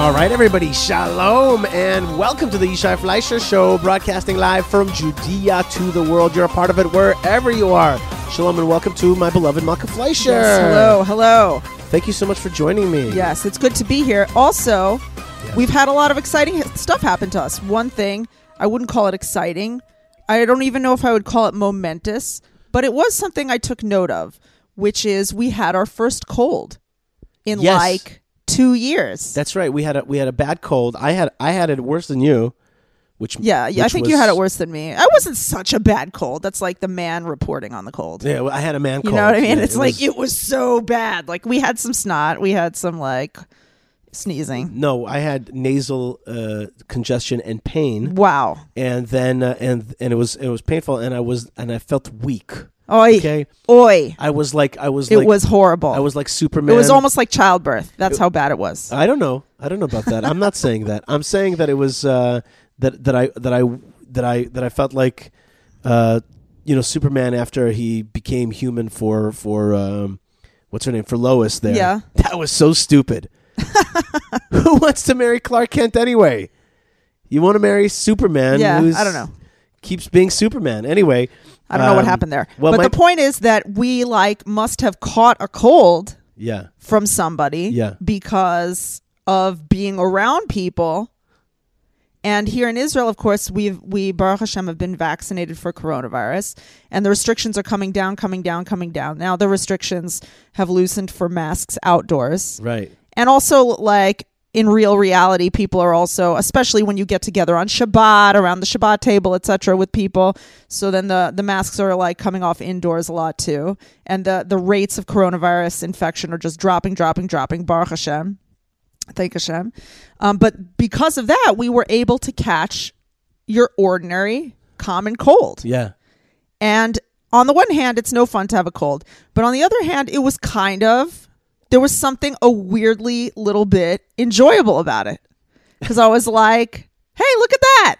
All right, everybody, shalom and welcome to the Yishai Fleischer Show, broadcasting live from Judea to the world. You're a part of it wherever you are. Shalom and welcome to my beloved Malka Fleischer. Yes, hello, hello. Thank you so much for joining me. Yes, it's good to be here. Also, we've had a lot of exciting stuff happen to us. One thing, I wouldn't call it exciting. I don't even know if I would call it momentous, but it was something I took note of, which is we had our first cold in Yes. like two years. That's right. We had a we had a bad cold. I had I had it worse than you, which yeah, yeah, I which think you had it worse than me. I wasn't such a bad cold. That's like the man reporting on the cold. Yeah, well, I had a man cold. You cold. know what I mean? Yeah, it's it like was- it was so bad. Like we had some snot, we had some like sneezing. no, I had nasal uh, congestion and pain, Wow. and then uh, and and it was it was painful, and I was and I felt weak. Oi. Okay, Oi. I was like I was It like was horrible. I was like Superman. It was almost like childbirth. That's how bad it was. I don't know. I don't know about that. I'm not saying that. I'm saying that it was uh, that that I that I that I that I felt like uh, you know Superman after he became human for for um, what's her name for Lois there. Yeah. that was so stupid. Who wants to marry Clark Kent anyway? You want to marry Superman? yeah, who's, I don't know. Keeps being Superman anyway. I don't know what um, happened there. well, but my- the point is that we like must have caught a cold Yeah, from somebody Yeah. because of being around people. And here in Israel, of course, we've we Baruch Hashem have been vaccinated for coronavirus, and the restrictions are coming down, coming down, coming down. Now the restrictions have loosened for masks outdoors. right. and also like in real reality people are also especially when you get together on shabbat around the shabbat table etc with people. So then the the masks are like coming off indoors a lot too. And the the rates of coronavirus infection are just dropping dropping dropping. Baruch hashem. Thank hashem. Um, but because of that we were able to catch your ordinary common cold. Yeah. and on the one hand, it's no fun to have a cold. But on the other hand, it was kind of, there was something a weirdly little bit enjoyable about it. Because I was like, hey, look at that.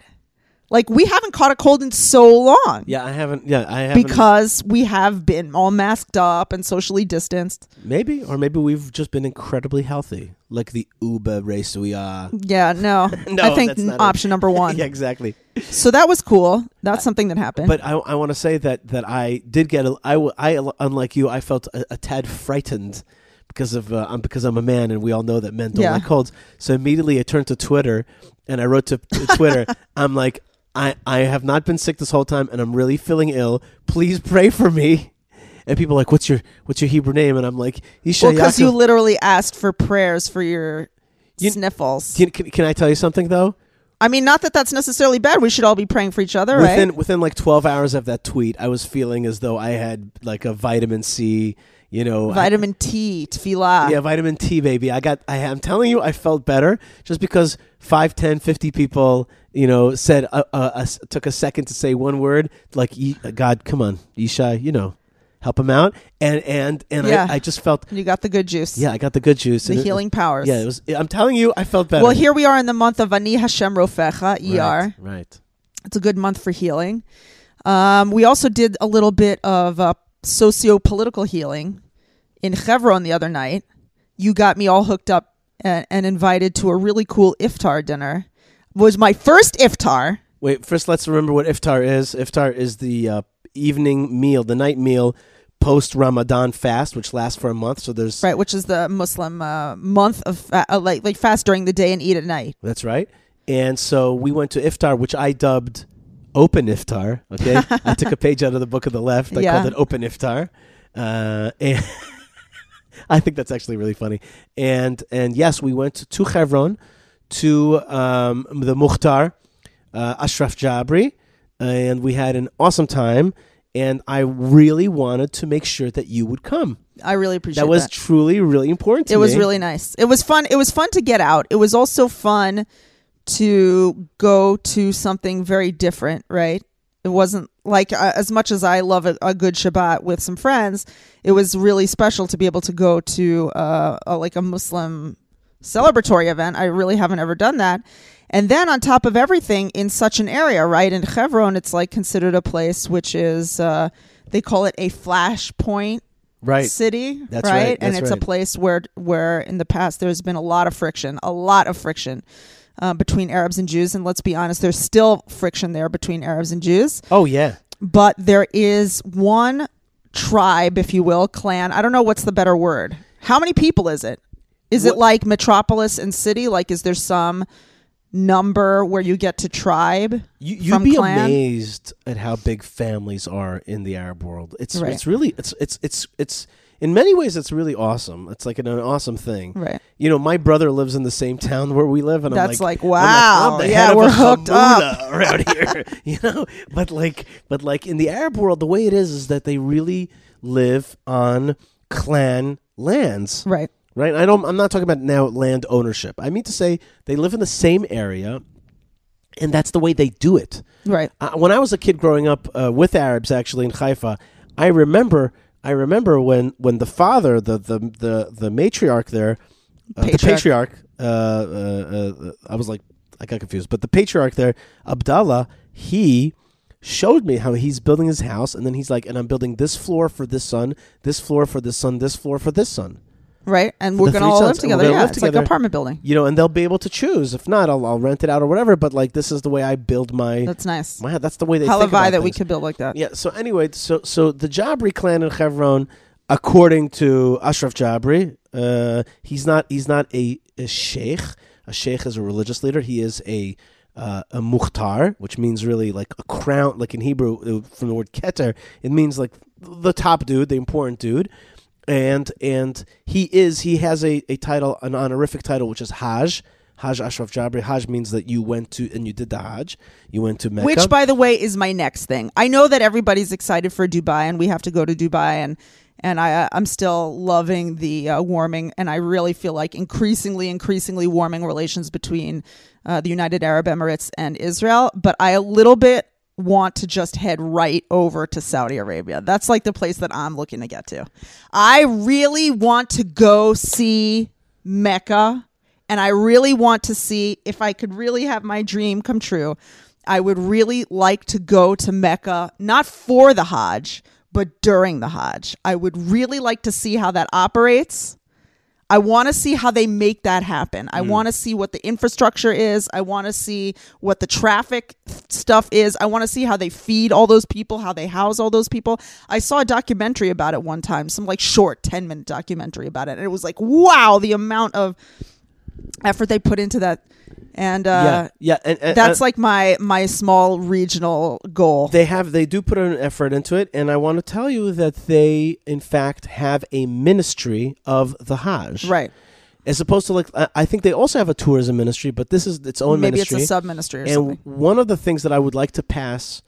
Like, we haven't caught a cold in so long. Yeah, I haven't. Yeah, I haven't. Because we have been all masked up and socially distanced. maybe, or maybe we've just been incredibly healthy, like the Uber race we are. Yeah, no. No, I think not it. option number one. yeah, exactly. So that was cool. That's something that happened. But I, I want to say that that I did get a, I, I unlike you, I felt a, a tad frightened because of uh, um, because I'm a man, and we all know that men don't Yeah. like colds. So immediately I turned to Twitter, and I wrote to, to Twitter. I'm like, I I have not been sick this whole time, and I'm really feeling ill. Please pray for me. And people are like, what's your what's your Hebrew name? And I'm like, well, because you literally asked for prayers for your You- sniffles. can, can, can I tell you something though? I mean, not that that's necessarily bad. We should all be praying for each other, within right? within like 12 hours of that tweet i was feeling as though i had like a vitamin c you know Vitamin T, tefillah. yeah vitamin t baby i got I, i'm telling you i felt better just because 5 10 50 people you know said uh, uh, uh, took a second to say one word like god come on isha you know help him out and and and Yeah. I, I just felt You got the good juice. yeah i got the good juice The and it- healing powers. yeah it was i'm telling you i felt better Well, here we are in the month of Ani Hashem Rofecha, ER. right, right. It's a good month for healing. Um, we also did a little bit of uh, socio political healing in Chevron the other night. You got me all hooked up and, and invited to a really cool iftar dinner. It was my first iftar. Wait, first let's remember what iftar is. Iftar is the uh, evening meal, the night meal post Ramadan fast, which lasts for a month. So there's Right, which is the Muslim uh, month of fa- uh, like like fast during the day and eat at night. that's right. And so we went to iftar, which I dubbed open iftar. Okay, I took a page out of the book of the left. I Yeah. called it open iftar, uh, and I think that's actually really funny. And and yes, we went to Chevron to um, the Mukhtar, uh, Ashraf Jabri, and we had an awesome time. And I really wanted to make sure that you would come. I really appreciate That was that. Was truly, really important. To it was really nice. It was fun. It was fun to get out. It was also fun to go to something very different, right? It wasn't like uh, as much as I love a, a good Shabbat with some friends. It was really special to be able to go to uh, a, like a Muslim celebratory event. I really haven't ever done that. And then on top of everything, in such an area, right in Chevron, it's like considered a place which is uh, they call it a flash point Right. city, That's right? right, And it's right. a place where where in the past there's been a lot of friction, a lot of friction uh, between Arabs and Jews. And let's be honest, there's still friction there between Arabs and Jews. Oh yeah. But there is one tribe, if you will, clan. I don't know what's the better word. How many people is it? Is it like metropolis and city? Like, is there some number where you get to tribe? You, you'd be clan? amazed at how big families are in the Arab world. It's Right. it's really it's it's it's it's in many ways it's really awesome. It's like an, an awesome thing. Right. You know, my brother lives in the same town where we live, and That's I'm like, like, like, wow. The Yeah, we're hooked up. around here. you know, but like, but like in the Arab world, the way it is is that they really live on clan lands. Right. right? I don't. I'm not talking about now land ownership. I mean to say they live in the same area, and that's the way they do it. Right. Uh, when I was a kid growing up uh, with Arabs, actually in Haifa, I remember. I remember when when the father, the the the, the matriarch there, uh, the Patriarch. Uh, uh, uh, I was like, I got confused, but the patriarch there, Abdallah, he showed me how he's building his house, and then he's like, and I'm building this floor for this son, this floor for this son, this floor for this son. Right. And we're going to all live together. Yeah. live It's together. like an apartment building. you know, and they'll be able to choose. If not, I'll, I'll rent it out or whatever. But like, this is the way I build my. That's nice. my that's the way they think about that we could build like that. Yeah. So anyway, so so the Jabri clan in Hebron, according to Ashraf Jabri, uh, he's not he's not a, a sheikh. A sheikh is a religious leader. He is a uh, a mukhtar, which means really like a crown. Like in Hebrew, uh, from the word keter, it means like the top dude, the important dude. And and he is he has a, a title, an honorific title, which is Hajj. Hajj Ashraf Jabri. Hajj means that you went to and you did the Hajj. You went to Mecca. Which, by the way, is my next thing. I know that everybody's excited for Dubai, and we have to go to Dubai, and and I uh, I'm still loving the uh, warming, and I really feel like increasingly, increasingly warming relations between uh, the United Arab Emirates and Israel. But I a little bit want to just head right over to Saudi Arabia. That's like the place that I'm looking to get to. I really want to go see Mecca and I really want to see if I could really have my dream come true. I would really like to go to Mecca, not for the Hajj, but during the Hajj. I would really like to see how that operates. I want to see how they make that happen. I mm. want to see what the infrastructure is. I want to see what the traffic stuff is. I want to see how they feed all those people, how they house all those people. I saw a documentary about it one time, some like short 10 minute documentary about it. And it was like, wow, the amount of effort they put into that. And uh, yeah, yeah, and, and that's and like my my small regional goal. they have they do put an effort into it, and I want to tell you that they in fact have a ministry of the Hajj, right. As opposed to like I- think they also have a tourism ministry, but this is its own Maybe ministry. Maybe it's a sub ministry and something. one of the things that I would like to pass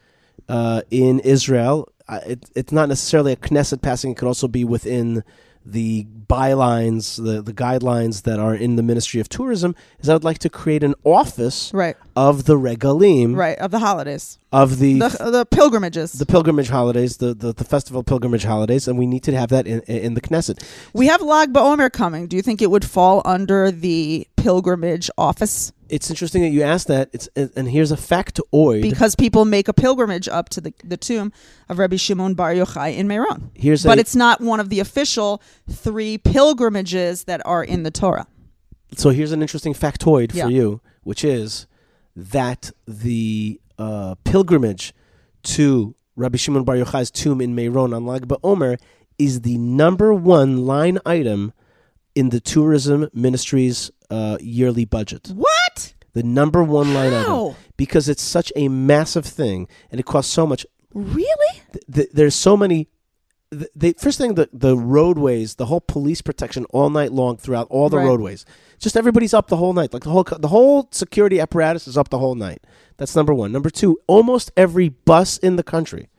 uh, in Israel, uh, it, it's not necessarily a Knesset passing; it could also be within the bylines, the the guidelines that are in the Ministry of Tourism. Is I would like to create an office Right. of the regalim Right. Of the holidays. of the The, the pilgrimages. the pilgrimage holidays, the, the, the festival pilgrimage holidays, and we need to have that in, in the Knesset. We have Lag BaOmer coming. Do you think it would fall under the pilgrimage office? It's interesting that you asked that. It's and here's a factoid. Because people make a pilgrimage up to the, the tomb of Rabbi Shimon Bar Yochai in Meron. here's But a, it's not one of the official three pilgrimages that are in the Torah. so here's an interesting factoid Yeah. for you, which is that the uh, pilgrimage to Rabbi Shimon Bar Yochai's tomb in Meron on Lag BaOmer is the number one line item in the tourism ministry's uh, yearly budget. What? The number one line item because it's such a massive thing and it costs so much. Really? th- th- there's so many. th- The first thing, the the roadways, the whole police protection all night long throughout all the Right. roadways. Just everybody's up the whole night. Like the whole co- the whole security apparatus is up the whole night. That's number one. Number two, almost every bus in the country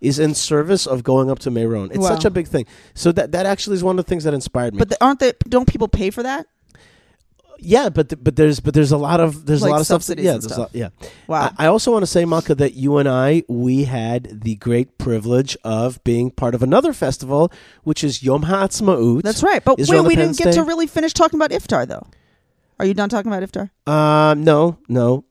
is in service of going up to Meron. It's Wow. such a big thing. So that that actually is one of the things that inspired me. But the, aren't they? Don't people pay for that? Yeah, but th- but there's but there's a lot of there's Like a lot of stuff. subsidies yeah, and there's stuff. A, yeah. Wow. I, I also want to say, Malka, that you and I, we had the great privilege of being part of another festival, which is Yom HaAtzmaut. That's right. But Israel wait, we didn't Independence get Day. to really finish talking about iftar, though. Are you done talking about iftar? Uh, no, no.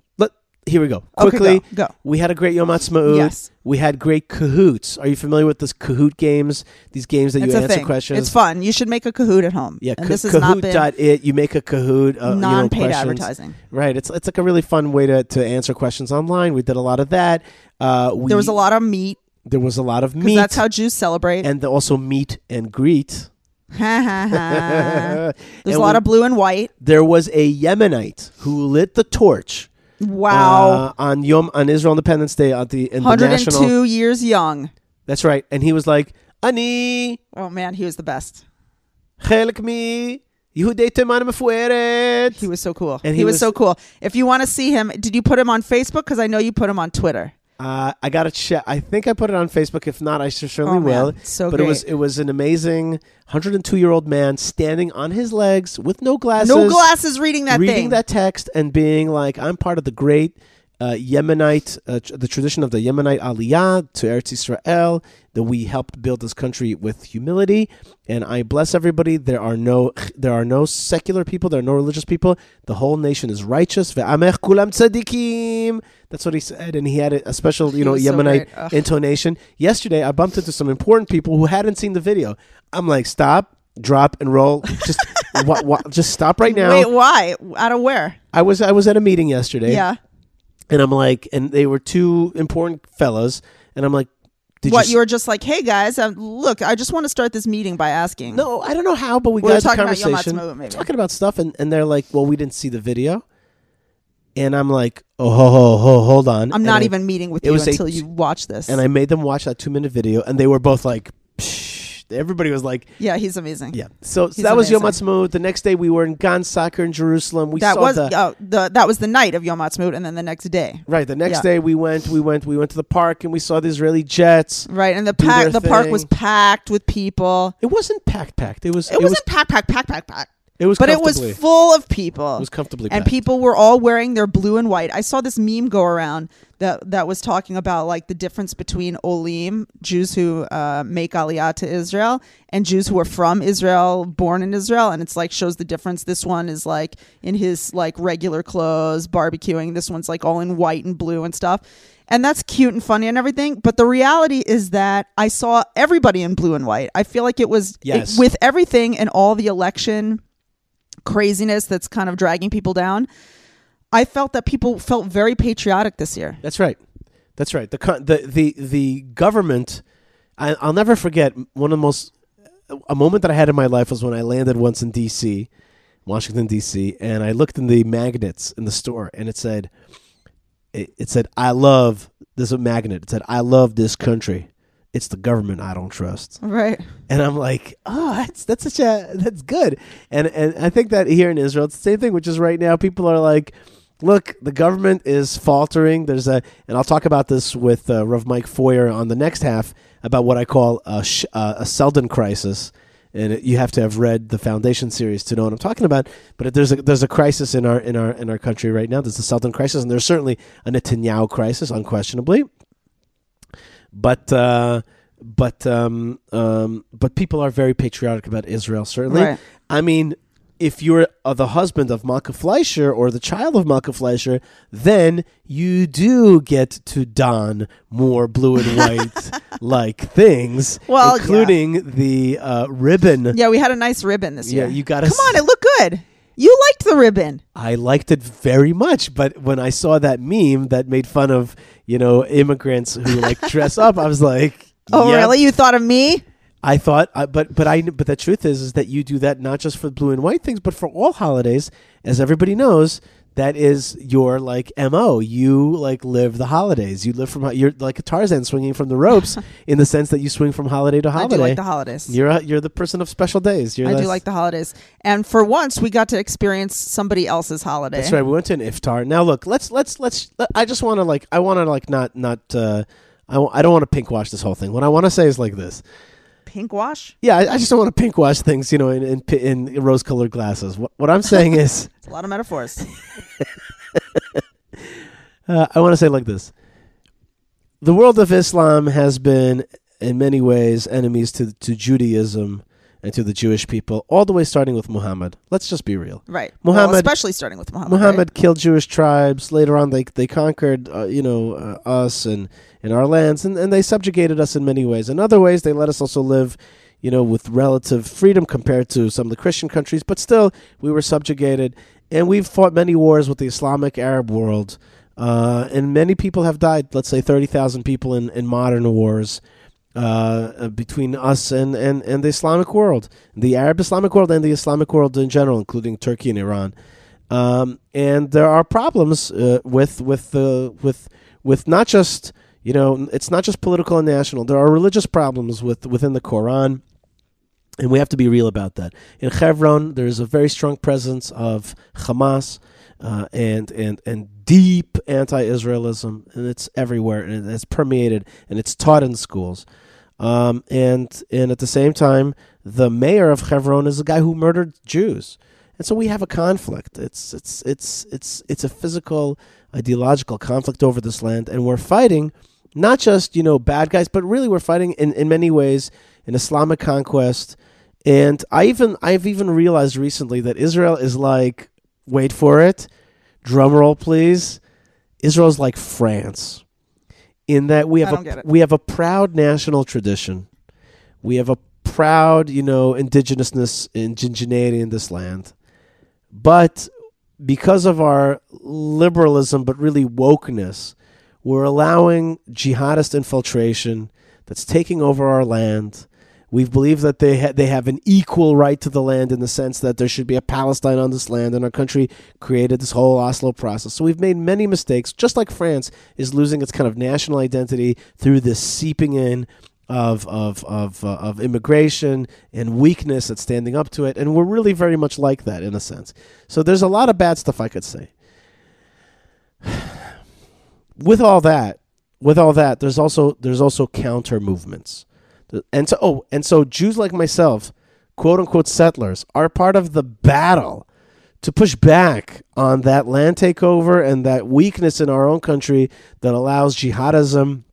Here we go. Okay, Quickly, go, go. we had a great Yom Ha'atzmaut. Yes. We had great Kahoots. Are you familiar with this Kahoot games? These games that It's you answer thing. questions. It's fun. You should make a Kahoot at home. Yeah, and Ka- this has not been Kahoot.it. You make a Kahoot. Uh, non-paid questions. advertising. Right. It's it's like a really fun way to, to answer questions online. We did a lot of that. Uh, we, There was a lot of meat There was a lot of meat. that's how Jews celebrate. and also meet and greet. Ha ha ha. There's And a lot we- of blue and white. There was a Yemenite who lit the torch. Wow. Uh, on Yom on Israel Independence Day at the in the 102 national. years young. That's right. And he was like, "Ani." Oh man, he was the best. Chelik mi He was so cool. And he, he was, was, so cool. If you want to see him, did you put him on Facebook? Because I know you put him on Twitter. Uh, I got to check. I think I put it on Facebook. If not, I certainly Oh, will. So but great. it was it was an amazing 102 year old man standing on his legs with no glasses, no glasses reading that reading thing. that text and being like, "I'm part of the great uh, Yemenite, uh, the tradition of the Yemenite Aliyah to Eretz Israel. That we helped build this country with humility, and I bless everybody. There are no there are no secular people. There are no religious people. The whole nation is righteous. Ve'amech kulam tzadikim. That's what he said, and he had a, special, you know, was so Yemenite intonation. Yesterday, I bumped into some important people who hadn't seen the video. I'm like, stop, drop, and roll. Just, wa- wa- just stop right now. Wait, why? Out of where? I was I was at a meeting yesterday, Yeah. And I'm like, and they were two important fellows, and I'm like, did what you? you were just like, hey guys, um, look, I just want to start this meeting by asking. no, I don't know how, but we, We got talking about Yom conversation, Ha'atzmaut, maybe. talking about stuff, and, and they're like, well, we didn't see the video, and I'm like, oh, ho, ho, ho, hold on, I'm And not I- even meeting with it you was a until you watch this. and I made them watch that two minute video, and they were both like. Everybody was like, yeah, he's amazing. yeah. So, so that was Yom amazing. Ha'atzmaut. The next day, we were in Gan Sacher in Jerusalem. We that saw was the, oh, the that was the night of Yom Ha'atzmaut, and then the next day, right. The next Yeah. day, we went, we went, we went to the park, and we saw the Israeli jets. right? And the pack, the park was packed with people. It wasn't packed, packed. It was. It, wasn't packed, packed, packed, packed, packed, It was. but it was full of people. It was comfortably. and packed. people were all wearing their blue and white. I saw this meme go around that that was talking about like the difference between olim, Jews who uh, make aliyah to Israel, and Jews who are from Israel, born in Israel, and it's like shows the difference. This one is like in his like regular clothes, barbecuing. This one's like all in white and blue and stuff. And that's cute and funny and everything, but the reality is that I saw everybody in blue and white. I feel like it was it- with everything and all the election craziness that's kind of dragging people down. I felt that people felt very patriotic this year. That's right. That's right. The the the the government. I, I'll never forget one of the most a moment that I had in my life was when I landed once in D.C., Washington D.C., and I looked in the magnets in the store, and it said, it, it said, "I love." A magnet. It said, "I love this country." It's the government I don't trust. Right. And I'm like, oh, that's that's such a that's good. And and I think that here in Israel, it's the same thing. Which is right now, people are like, look, the government is faltering. There's a, and I'll talk about this with uh, Rav Mike Feuer on the next half about what I call a sh- uh, a Seldon crisis. And it, you have to have read the Foundation series to know what I'm talking about. But there's a there's a crisis in our in our in our country right now. There's the Seldon crisis, and there's certainly a Netanyahu crisis, unquestionably but uh, but um, um, but people are very patriotic about Israel. Certainly, Right. I mean, if you're uh, the husband of Malka Fleischer or the child of Malka Fleischer, then you do get to don more blue and white like things, Well, yeah. including the uh, ribbon. Yeah, we had a nice ribbon this Yeah, year. you gotta Come s- on, it looked good. You liked the ribbon. I liked it very much, but when I saw that meme that made fun of you know immigrants who like dress up, I was like, Oh, yep. really? You thought of me? I thought, uh, but but I but the truth is is that you do that not just for blue and white things, but for all holidays, as everybody knows. That is your like mo. You like live the holidays. You live from you're like a Tarzan swinging from the ropes in the sense that you swing from holiday to I holiday. do like the holidays. you're a, you're the person of special days. You're I do like the holidays. And for once, we got to experience somebody else's holiday. That's right. We went to an iftar. Now look, let's let's let's. I just want to like. I want to like not not. Uh, I w- I don't want to pink wash this whole thing. What I want to say is like this. Pink wash? Yeah, I, I just don't want to pink wash things. You know, in in, in rose colored glasses. What what I'm saying is, It's a lot of metaphors. uh, I want to say like this. The world of Islam has been, in many ways, enemies to to Judaism and to the Jewish people, all the way starting with Muhammad. Let's just be real. Right. Muhammad- well, especially starting with Muhammad. right? Muhammad killed Jewish tribes. Later on, they they conquered, uh, you know, uh, us and, and our lands, and, and they subjugated us in many ways. In other ways, they let us also live, you know, with relative freedom compared to some of the Christian countries. But still, we were subjugated, and we've fought many wars with the Islamic Arab world, uh, and many people have died. Let's say thirty thousand people in, in modern wars. Uh, uh, between us and, and, and the Islamic world, the Arab Islamic world, and the Islamic world in general, including Turkey and Iran. Um, and there are problems uh, with with the with with not just you know it's not just political and national. There are religious problems with within the Quran, and we have to be real about that. In Hebron, there is a very strong presence of Hamas. Uh, and and and deep anti-Israelism, and it's everywhere, and it's permeated, and it's taught in schools. Um, and and at the same time, the mayor of Hebron is a guy who murdered Jews, and so we have a conflict. It's it's it's it's it's a physical, ideological conflict over this land, and we're fighting not just you know bad guys, but really we're fighting in, in many ways an Islamic conquest. And I even I've even realized recently that Israel is like wait for it, drum roll please. Israel's like France in that we have a we have a proud national tradition. We have a proud, you know, indigenousness, indigeneity in this land. But because of our liberalism, but really wokeness, we're allowing jihadist infiltration that's taking over our land. We believe that they ha- they have an equal right to the land in the sense that there should be a Palestine on this land, and our country created this whole Oslo process. So we've made many mistakes, just like France is losing its kind of national identity through this seeping in of of of uh, of immigration and weakness at standing up to it, and we're really very much like that in a sense. So there's a lot of bad stuff I could say. With all that, with all that, there's also there's also counter movements, and so oh, and so Jews like myself, quote unquote settlers, are part of the battle to push back on that land takeover and that weakness in our own country that allows jihadism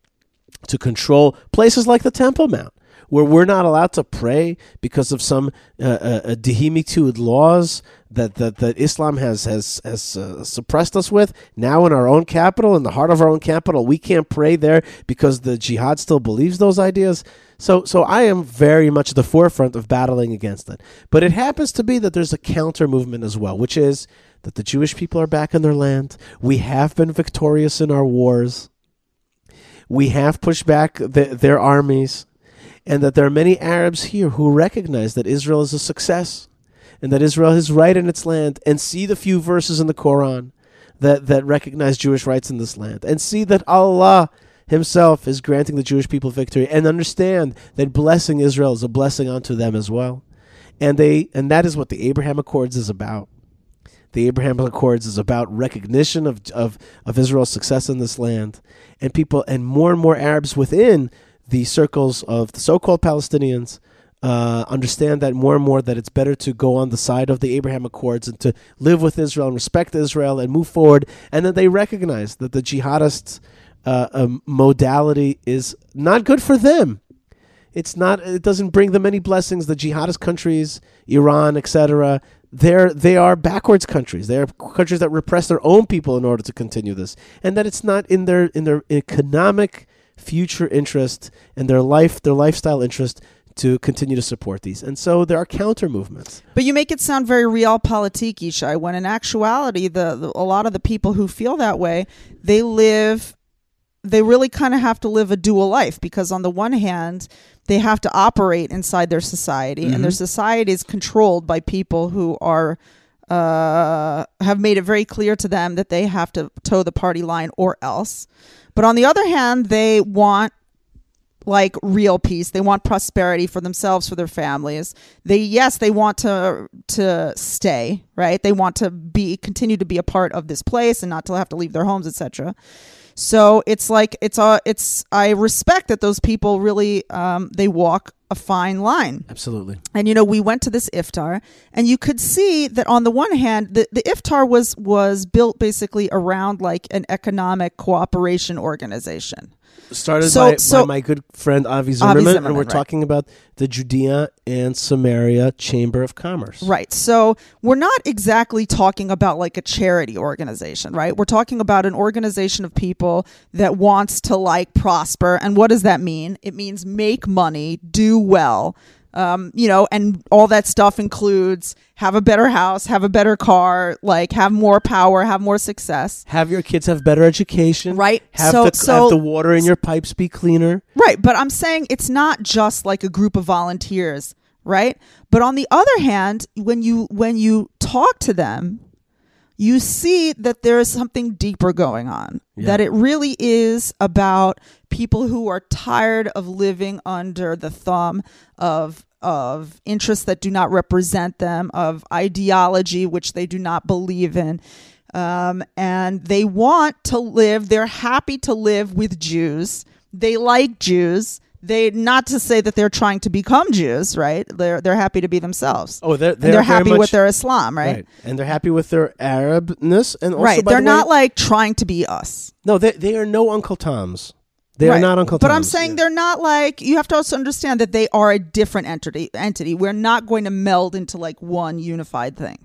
to control places like the Temple Mount, where we're not allowed to pray because of some uh, uh, uh, laws that, that, that Islam has has has uh, suppressed us with. Now in our own capital, in the heart of our own capital, we can't pray there because the jihad still believes those ideas. So so I am very much at the forefront of battling against it. But it happens to be that there's a counter movement as well, which is that the Jewish people are back in their land. We have been victorious in our wars we have pushed back the, their armies, and that there are many Arabs here who recognize that Israel is a success, and that Israel is right in its land, and see the few verses in the Quran that, that recognize Jewish rights in this land, and see that Allah Himself is granting the Jewish people victory, and understand that blessing Israel is a blessing unto them as well, and they and that is what the Abraham Accords is about. The Abraham Accords is about recognition of, of, of Israel's success in this land, and people and more and more Arabs within the circles of the so-called Palestinians uh, understand that more and more that it's better to go on the side of the Abraham Accords and to live with Israel and respect Israel and move forward, and that they recognize that the jihadist uh, modality is not good for them. It's not. It doesn't bring them any blessings. The jihadist countries, Iran, etc. They're they are backwards countries. They are countries that repress their own people in order to continue this, and that it's not in their in their economic future interest and their life their lifestyle interest to continue to support these. And so there are counter movements. But you make it sound very realpolitik, Yishai, when in actuality, the, the a lot of the people who feel that way, they live, they really kind of have to live a dual life because on the one hand, they have to operate inside their society, and their society is controlled by people who are uh, have made it very clear to them that they have to toe the party line or else. But on the other hand, they want like real peace. They want prosperity for themselves, for their families. They yes, they want to to stay, right? They want to be continue to be a part of this place and not to have to leave their homes, etc. So it's like it's a it's I respect that those people really um, they walk a fine line. Absolutely. And you know, we went to this iftar, and you could see that on the one hand, the, the iftar was was built basically around like an economic cooperation organization. Started So- by, so- by my good friend Avi Zimmerman, and Zimmerman, we're right. talking about the Judea and Samaria Chamber of Commerce. Right. So we're not exactly talking about like a charity organization, right? We're talking about an organization of people that wants to like prosper. And what does that mean? It means make money, do well. Um, you know, and all that stuff includes have a better house, have a better car, like have more power, have more success. Have your kids have better education. Right. Have, So- the, so- have the water in your pipes be cleaner. Right, but I'm saying it's not just like a group of volunteers, right? But on the other hand, when you when you talk to them, you see that there is something deeper going on. Yeah. That it really is about people who are tired of living under the thumb of of interests that do not represent them, of ideology which they do not believe in. Um, and they want to live, they're happy to live with Jews. They like Jews. They not to say that they're trying to become Jews, right? They're they're happy to be themselves. Oh, they're and they're happy much- with their Islam, right? right. And they're happy with their Arabness, and also right. They're the way- not like trying to be us. No, they they are no Uncle Toms. They are not Uncle Toms. But I'm saying Yeah. they're not like you have to also understand that they are a different entity entity. We're not going to meld into like one unified thing.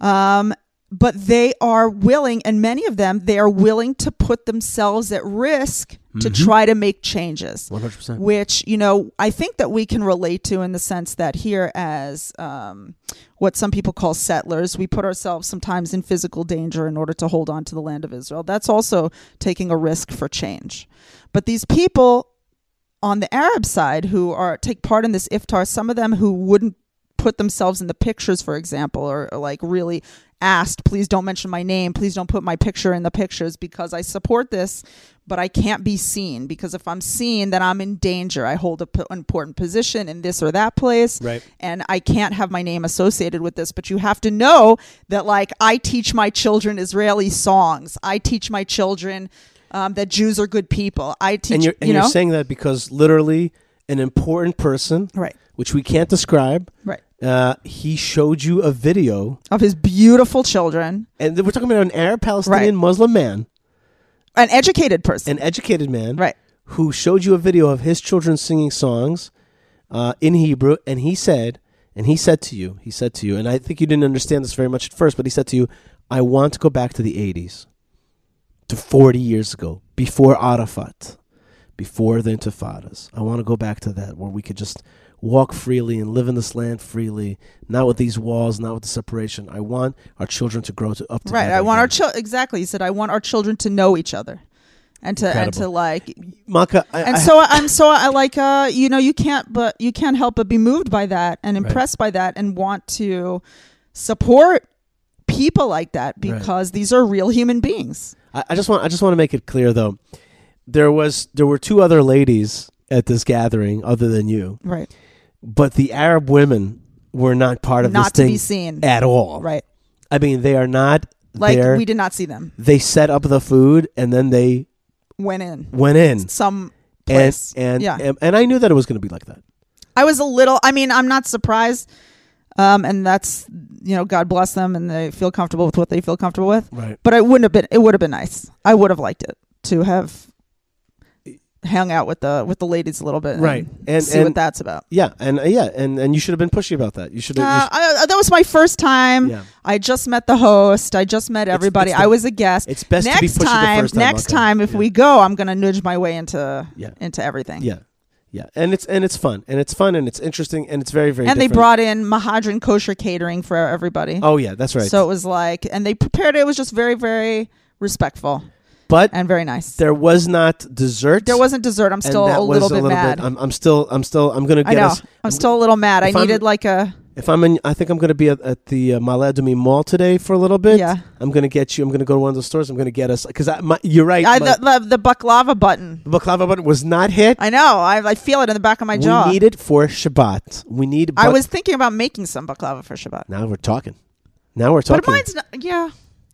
Um but they are willing and many of them they are willing to put themselves at risk to Mm-hmm. try to make changes. 100%. Which, you know, I think that we can relate to in the sense that here as um, what some people call settlers, we put ourselves sometimes in physical danger in order to hold on to the land of Israel. That's also taking a risk for change. But these people on the Arab side who are take part in this iftar, some of them who wouldn't put themselves in the pictures, for example, or, or like really asked, please don't mention my name, please don't put my picture in the pictures because I support this, but I can't be seen because if I'm seen, then I'm in danger. I hold a p- important position in this or that place, Right. and I can't have my name associated with this. But you have to know that, like, I teach my children Israeli songs. I teach my children um, that Jews are good people. I teach, and you're, and you you're saying that because literally an important person, right, which we can't describe, right, uh, he showed you a video, of his beautiful children, and we're talking about an Arab Palestinian Right. Muslim man, an educated person, an educated man, right. who showed you a video of his children singing songs uh, in Hebrew, and he said, and he said to you, he said to you, and I think you didn't understand this very much at first, but he said to you, I want to go back to the 80s, to 40 years ago, before Arafat, before the Intifadas. I want to go back to that, where we could just walk freely and live in this land freely, not with these walls, not with the separation. I want our children to grow to up to Right. I want our children exactly. He said, I want our children to know each other, and to and to like. Maka, I, And I- so I'm so I like uh you know you can't but you can't help but be moved by that and impressed by that and want to support people like that because these are real human beings. I, I just want I just want to make it clear though. There was there were two other ladies at this gathering other than you, Right. But the Arab women were not part of Not this to thing be seen. at all. Right. I mean, they are not Like there. we did not see them. they set up the food and then they Went in went in. some And place. and, yeah. and and I knew that it was going to be like that. I was a little. I mean, I'm not surprised. Um, and that's you know, God bless them, and they feel comfortable with what they feel comfortable with. Right. But it wouldn't have been. It would have been nice. I would have liked it to have hung out with the with the ladies a little bit, Right. And- see and- what that's about. Yeah, and uh, yeah, and and you should have been pushy about that. You should have. Uh, I, that was my first time. Yeah. I just met the host. I just met everybody. it's the- I was a guest. it's best to next be pushy the time, time, next okay. time, if Yeah. we go, I'm gonna nudge my way into Yeah. into everything. yeah, yeah, and it's and it's fun and it's fun and it's interesting and it's very very. and they brought in Mehadrin kosher catering for everybody. Oh yeah, that's right. So it was like, and they prepared it. It was just very, very respectful but and very nice. there was not dessert. There wasn't dessert. I'm still a little bit mad. I'm, I'm still. I'm still. I'm gonna Get I know. Us, I'm, still a little mad. I if I'm- needed like a If I'm in, I think I'm gonna be at, at the uh, Ma'ale Adumim Mall today for a little bit. yeah. I'm gonna get you. I'm gonna go to one of those stores. I'm gonna get us because I you're right. I, my- the, the the baklava button. the baklava button was not hit. I know. I, I feel it in the back of my jaw. We need it for Shabbat. We need. I was thinking about making some baklava for Shabbat, Now we're talking. Now we're talking. but mine's not. Yeah,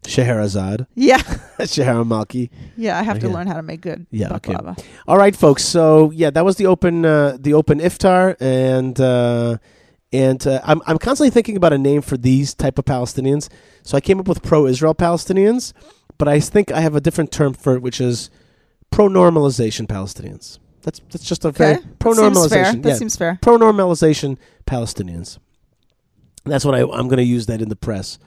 Scheherazade, Yeah, Scheheramalki. yeah. I have to Okay. learn how to make good Yeah, okay. baklava. All right, folks. So yeah, that was the open uh, the open iftar, and uh, and uh, I'm I'm constantly thinking about a name for these type of Palestinians. So I came up with pro-Israel Palestinians, but I think I have a different term for it, which is pro-normalization Palestinians. That's that's just a very Okay, that seems fair. pro-normalization. That yeah, seems fair. pro-normalization Palestinians. That's what I, I'm going to use that in the press.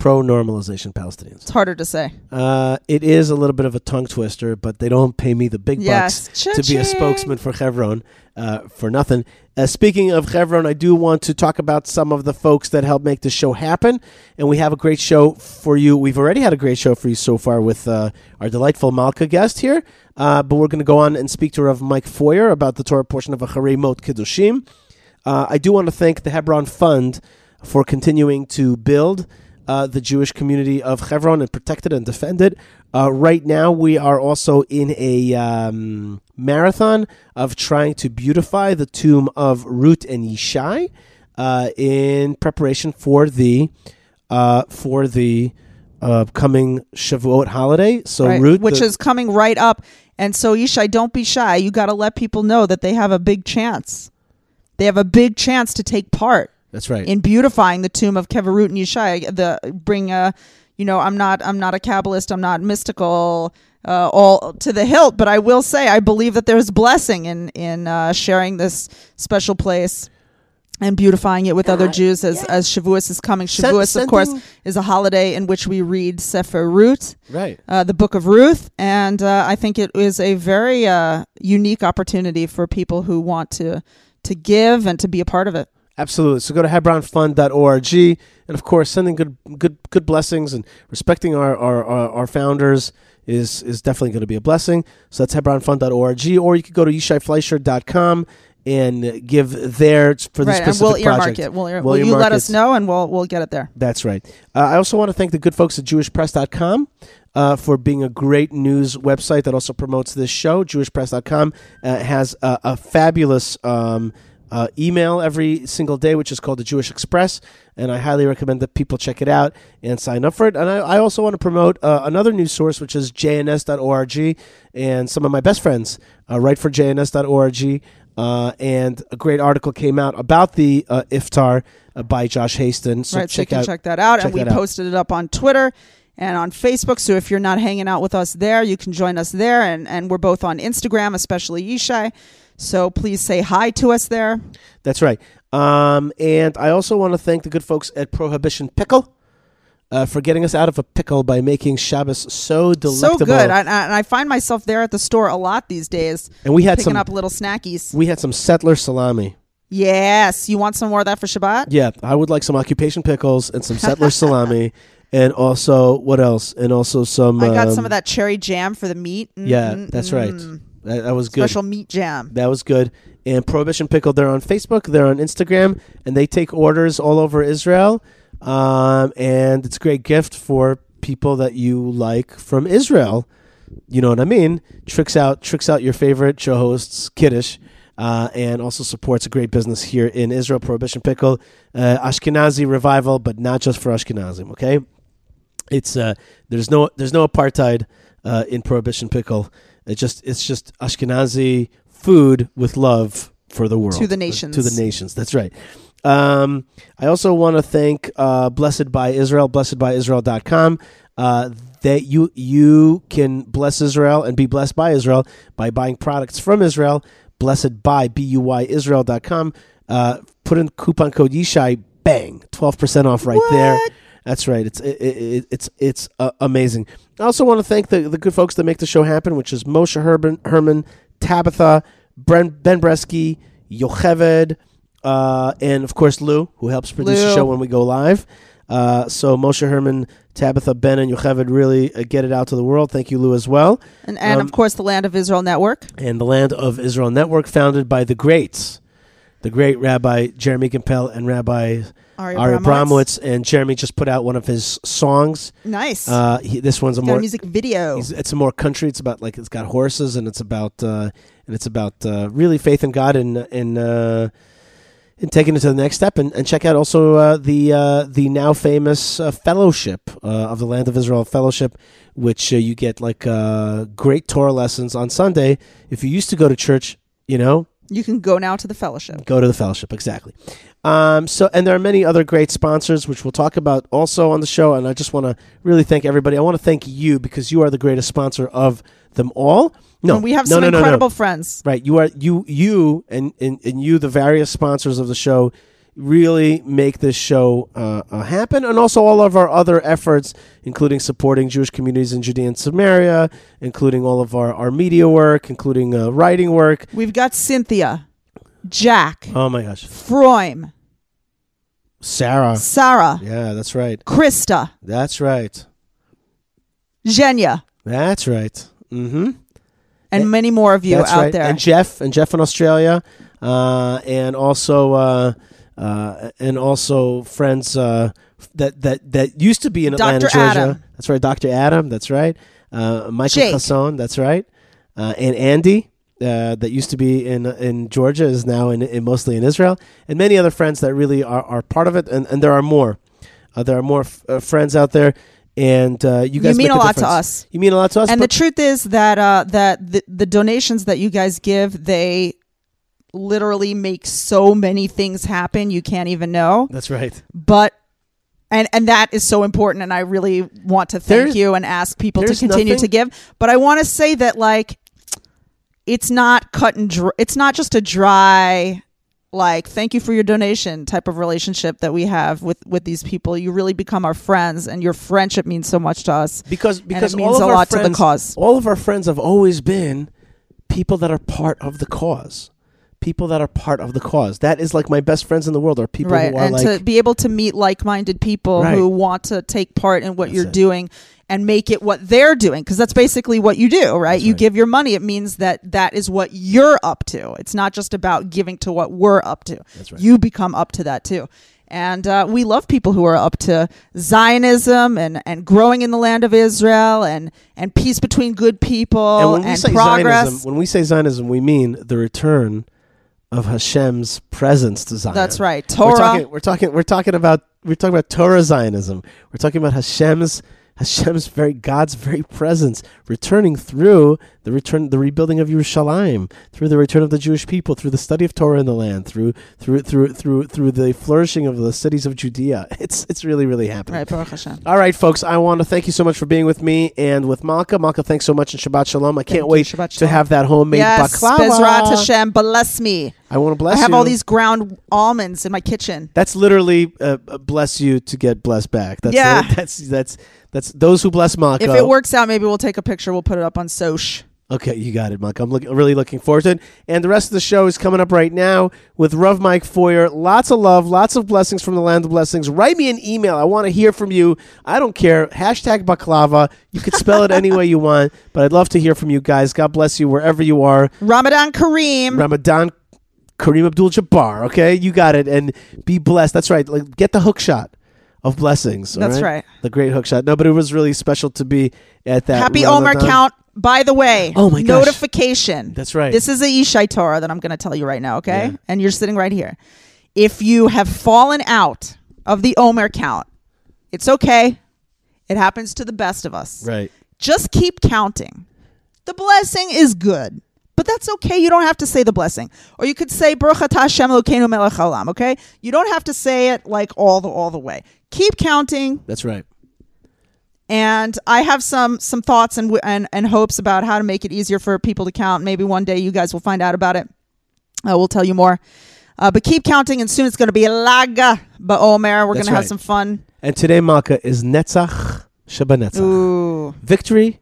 Pro-normalization Palestinians. It's harder to say. Uh, it is a little bit of a tongue twister, but they don't pay me the big bucks Yes, to be a spokesman for Chevron uh, for nothing. Uh, speaking of Chevron, I do want to talk about some of the folks that helped make this show happen, and we have a great show for you. We've already had a great show for you so far with uh, our delightful Malka guest here, uh, but we're going to go on and speak to Rav Mike Feuer about the Torah portion of Acharei Mot Kedoshim. Uh, I do want to thank the Hebron Fund for continuing to build uh, the Jewish community of Hebron and protect it and defend it. Uh, right now, we are also in a um, marathon of trying to beautify the tomb of Ruth and Yishai uh, in preparation for the uh, for the uh, coming Shavuot holiday. So right? Ruth, which the- is coming right up. And so, Yishai, don't be shy. You got to let people know that they have a big chance. They have a big chance to take part that's right. in beautifying the tomb of Kever Rut and Yishai. The bring a, you know, I'm not, I'm not a Kabbalist. I'm not mystical, uh, all to the hilt. But I will say, I believe that there's blessing in in uh, sharing this special place. And beautifying it with other Jews as, as Shavuos is coming. Sen- Shavuos, of course, is a holiday in which we read Sefer Ruth, right. uh, the Book of Ruth, and uh, I think it is a very uh, unique opportunity for people who want to to give and to be a part of it. Absolutely. So go to hebronfund.org and of course sending good good good blessings and respecting our our, our, our founders is is definitely going to be a blessing. So that's hebronfund.org or you could go to yishaifleischer.com and give there for the right, and specific we'll earmark project. it. We'll, ear- We'll will you let us know, and we'll we'll get it there. That's right. Uh, I also want to thank the good folks at JewishPress.com uh, for being a great news website that also promotes this show. JewishPress.com uh, has a, a fabulous um, uh, email every single day, which is called the Jewish Express, and I highly recommend that people check it out and sign up for it. And I, I also want to promote uh, another news source, which is JNS.org, and some of my best friends uh, write for JNS.org. Uh, and a great article came out about the uh, iftar uh, by Josh Hasten. So right, so you check can out check that out, check and we out. posted it up on Twitter and on Facebook. So if you're not hanging out with us there, you can join us there, and and we're both on Instagram, especially Yishai. So please say hi to us there. That's right. Um, and I also want to thank the good folks at Prohibition Pickle uh, for getting us out of a pickle by making Shabbos so delectable. So good, I, I, and I find myself there at the store a lot these days, and we had picking some. up little snackies. We had some settler salami. Yes, you want some more of that for Shabbat? Yeah, I would like some occupation pickles and some settler salami, and also what else? And also some. I got um, some of that cherry jam for the meat. Yeah, Mm, that's right. mm. That, that was good. Special meat jam. That was good. And Prohibition Pickle, they're on Facebook, they're on Instagram, and they take orders all over Israel. Um, and it's a great gift for people that you like from Israel. You know what I mean? Tricks out, tricks out your favorite show hosts, Kiddush, uh, and also supports a great business here in Israel. Prohibition Pickle, uh, Ashkenazi revival, but not just for Ashkenazim. Okay, it's uh, there's no there's no apartheid uh, in Prohibition Pickle. It just it's just Ashkenazi food with love for the world To the nations. To the nations. That's right. Um, I also want to thank uh, Blessed by Israel, blessedbyisrael.com. Uh, that you you can bless Israel and be blessed by Israel by buying products from Israel. Blessed by b u y Israel.com. Uh, put in coupon code Yishai. Bang, twelve percent off right there. That's right. It's it, it, it's it's uh, amazing. I also want to thank the, the good folks that make the show happen, which is Moshe Herman, Herman Tabitha, Bren, Ben Bresky, Yocheved, uh, and of course Lou, who helps produce the show when we go live. Uh, so Moshe Herman, Tabitha, Ben, and Yocheved really uh, get it out to the world. Thank you, Lou, as well. And, and Um, of course, the Land of Israel Network. And the Land of Israel Network, founded by the greats, the great Rabbi Jeremy Gimpel and Rabbi Ari Ari. And Jeremy just put out one of his songs. Nice. Uh, he, this one's a Got a more music video. He's, it's a more country. It's about like it's got horses and it's about uh, and it's about uh, really faith in God and and uh, and taking it to the next step. And, and check out also uh, the uh, the now famous uh, fellowship uh, of the Land of Israel Fellowship, which uh, you get like uh, great Torah lessons on Sunday. If you used to go to church, you know, You can go now to the fellowship. go to the fellowship exactly. Um, so, and there are many other great sponsors, which we'll talk about also on the show. And I just want to really thank everybody. I want to thank you because you are the greatest sponsor of them all. No, And we have no, some no, no, incredible friends. Right. You are you you and, and and you the various sponsors of the show really make this show uh, uh, happen, and also all of our other efforts, including supporting Jewish communities in Judea and Samaria, including all of our, our media work, including uh, writing work. We've got Cynthia, Jack, Oh my gosh, Froim, Sarah. Sarah, Yeah, that's right. Krista, That's right. Zhenya, That's right. Mm-hmm. and And- many more of you That's out right. there. And Jeff and Jeff in Australia, uh, and also uh, and also friends uh, that that that used to be in Atlanta, Dr. Georgia. Adam. That's right, Dr. Adam. That's right. Uh, Michael Jake. Hasson. That's right. Uh, and Andy. Uh, that used to be in in Georgia is now in, in mostly in Israel, and many other friends that really are, are part of it, and, and there are more. Uh, there are more f- uh, friends out there, and uh, you guys you mean make a lot to us. You mean a lot to us, And the truth is that uh, that the, the donations that you guys give, they literally make so many things happen you can't even know. that's right. But and and that is so important and I really want to thank There's- you and ask people to continue nothing- to give. But I want to say that like it's not cut and dry, it's not just a dry like thank you for your donation type of relationship that we have with with these people. You really become our friends and your friendship means so much to us. because because it means a lot to the cause. All of our friends have always been people that are part of the cause. People that are part of the cause. That is like my best friends in the world are people right who are and like to be able to meet like-minded people Right. who want to take part in what you're it. doing and make it what they're doing because that's basically what you do right That's you right. give your money it means that that is what you're up to it's not just about giving to what we're up to That's right. you become up to that too and uh, we love people who are up to Zionism and, and growing in the land of Israel and, and peace between good people and and, when we say progress. Zionism, when we say Zionism, we mean the return of Hashem's presence to Zion. That's right. We're Torah. talking, we're talking. We're talking about. We're talking about Torah Zionism. We're talking about Hashem's Hashem's very God's very presence returning through the return, the rebuilding of Yerushalayim, through the return of the Jewish people, through the study of Torah in the land, through through through through through the flourishing of the cities of Judea. It's it's really really happening. right, Baruch Hashem. All right, folks. I want to thank you so much for being with me and with Malka. Malka, thanks so much and Shabbat Shalom. I can't you. wait Shabbat to have that homemade Yes, baklava. Bezrat Hashem, bless me. I want to bless I have you. all these ground almonds in my kitchen. That's literally uh, uh, bless you to get blessed back. That's Yeah. that's that's that's those who bless Malka. If it works out, maybe we'll take a picture. We'll put it up on Soch. Okay, you got it, Malka. I'm look, really looking forward to it. And the rest of the show is coming up right now with Rav Mike Feuer. Lots of love, lots of blessings from the land of blessings. Write me an email. I want to hear from you. I don't care. Hashtag baklava. You could spell it any way you want, but I'd love to hear from you guys. God bless you wherever you are. Ramadan Kareem. Ramadan Kareem Abdul Jabbar. Okay, you got it. And be blessed. That's right. Like, get the hook shot of blessings. That's right. The great hook shot. No, but it was really special to be at that. Happy Omer Ramadan. count. By the way, Oh my gosh. notification. That's right. This is a Yishai Torah that I'm going to tell you right now, okay? Yeah. And you're sitting right here. If you have fallen out of the Omer count, it's okay. It happens to the best of us. right. Just keep counting. The blessing is good, but that's okay. You don't have to say the blessing, or you could say Baruch Hashem Elokeinu Melech Haolam. Okay, you don't have to say it like all the all the way. Keep counting, That's right. And I have some some thoughts and and and hopes about how to make it easier for people to count. Maybe one day you guys will find out about it. Uh, we'll tell you more. Uh, but keep counting, and soon it's going to be Lag Ba'omer. We're going to have right. some fun. And today, Malka, is Netzach SheBeNetzach. Ooh, Victory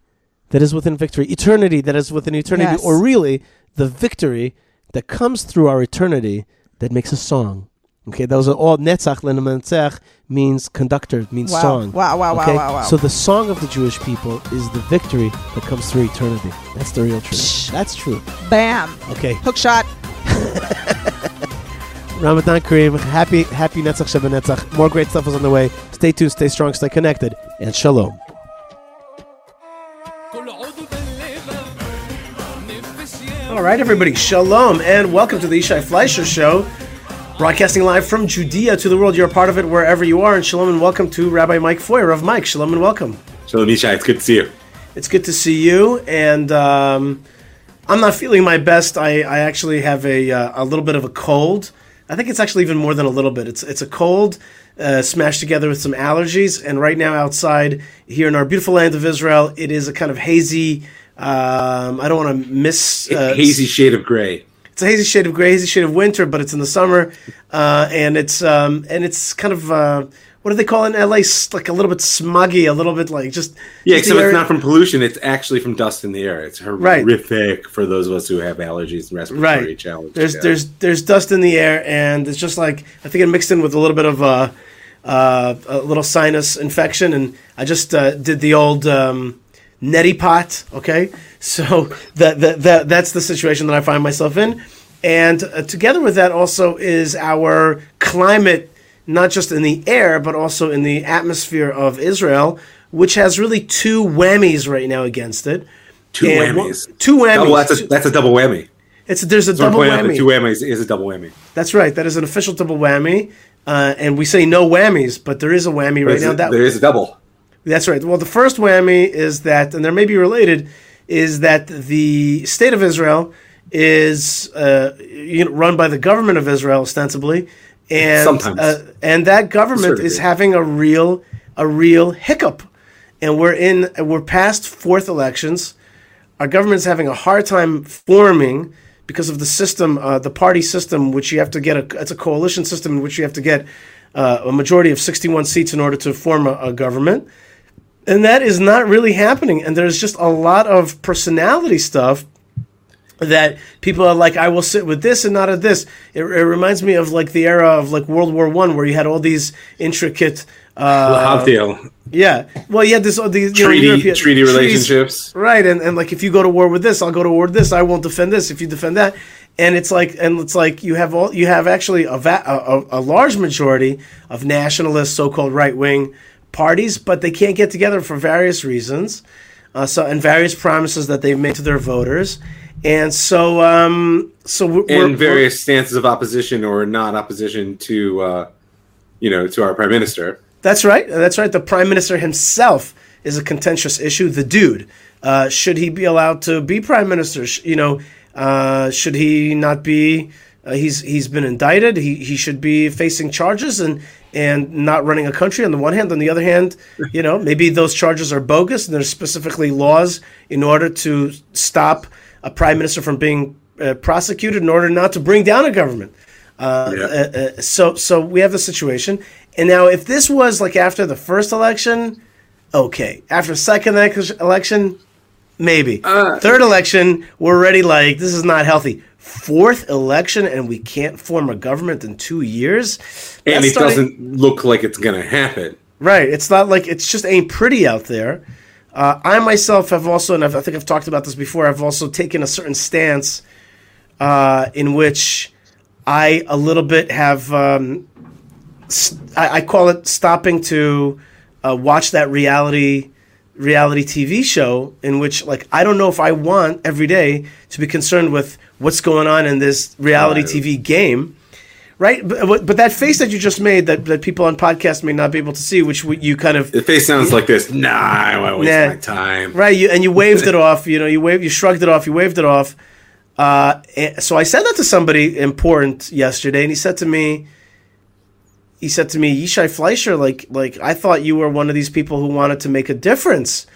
that is within victory. Eternity that is within eternity. Yes. Or really, the victory that comes through our eternity that makes a song. Okay, those are all Netzach Lamenatzeach means conductor, means Wow. song. Wow, wow, wow, okay? wow, wow. So the song of the Jewish people is the victory that comes through eternity. That's the real truth. Psh. That's true. bam, Okay. hook shot. Ramadan Kareem. Happy, happy Netzach SheBeNetzach. More great stuff is on the way. Stay tuned, stay strong, stay connected, and shalom. All right, everybody, shalom, and welcome to the Yishai Fleischer Show. Broadcasting live from Judea to the world. You're a part of it wherever you are. And shalom and welcome to Rabbi Mike Feuer of Mike. Shalom and welcome. Shalom, Yishai. It's good to see you. It's good to see you. And um, I'm not feeling my best. I, I actually have a, uh, a little bit of a cold. I think it's actually even more than a little bit. It's, it's a cold uh, smashed together with some allergies. And right now, outside here in our beautiful land of Israel, it is a kind of hazy. Um, I don't want to miss. Uh, hazy shade of gray it's a hazy shade of gray, hazy shade of winter, but it's in the summer, uh, and it's um, and it's kind of uh, what do they call it in LA? Like a little bit smoggy, a little bit like just yeah. just Except it's not from pollution; it's actually from dust in the air. It's horrific right. for those of us who have allergies and respiratory right. challenges. There's yeah. there's there's dust in the air, and it's just like I think it mixed in with a little bit of uh, uh a little sinus infection, and I just uh, did the old. Um, neti pot. Okay, so that, that, that that's the situation that I find myself in, and uh, together with that also is our climate, not just in the air but also in the atmosphere of Israel, which has really two whammies right now against it. Two and whammies. One, two whammies. Double, that's, a, that's a double whammy. It's there's a so double whammy. two whammies is a double whammy. That's right. That is an official double whammy. Uh, and we say no whammies, but there is a whammy right now. A, that there is a double. That's right. Well, the first whammy is that, and there may be related, is that the state of Israel is uh, you know, run by the government of Israel ostensibly, and uh, and that government is having a real a real hiccup, and we're in we're past fourth elections. Our government is having a hard time forming because of the system, uh, the party system, which you have to get a it's a coalition system in which you have to get uh, a majority of sixty one seats in order to form a, a government and that is not really happening. And there's just a lot of personality stuff that people are like, I will sit with this and not at this. It, it reminds me of like the era of like World War One, where you had all these intricate. Uh, yeah, well, you had this uh, these treaty know, treaty relationships, right? And and like if you go to war with this, I'll go to war with this. I won't defend this if you defend that. And it's like and it's like you have all you have actually a va- a, a large majority of nationalist, so-called right wing parties, but they can't get together for various reasons. Uh, so and various promises that they've made to their voters, and so um, so we're, in various we're, stances of opposition or not opposition to uh, you know to our prime minister. That's right. That's right. The prime minister himself is a contentious issue. The dude uh, should he be allowed to be prime minister? You know, uh, should he not be? Uh, he's he's been indicted. He he should be facing charges and and not running a country on the one hand. On the other hand, you know maybe those charges are bogus and there's specifically laws in order to stop a prime minister from being uh, prosecuted in order not to bring down a government. Uh, yeah. Uh, uh, so so we have the situation, and now if this was like after the first election, okay. After second election, maybe. Uh, Third election, we're already like this is not healthy fourth election and we can't form a government in two years. And it starting... doesn't look like it's going to happen. Right. It's not like it's just ain't pretty out there. Uh, I myself have also, and I've, i think I've talked about this before, I've also taken a certain stance uh, in which I a little bit have, um, st- I, I, call it stopping to uh, watch that reality reality TV show in which like I don't know if I want every day to be concerned with what's going on in this reality right. TV game. Right, but, but that face that you just made that, that people on podcast may not be able to see, which you kind of the face sounds like this. Nah, I won't waste nah. my time. Right, you, and you waved it off. You know, you waved, you shrugged it off, you waved it off. Uh, so I said that to somebody important yesterday, and he said to me, he said to me, Yishai Fleischer, like, like I thought you were one of these people who wanted to make a difference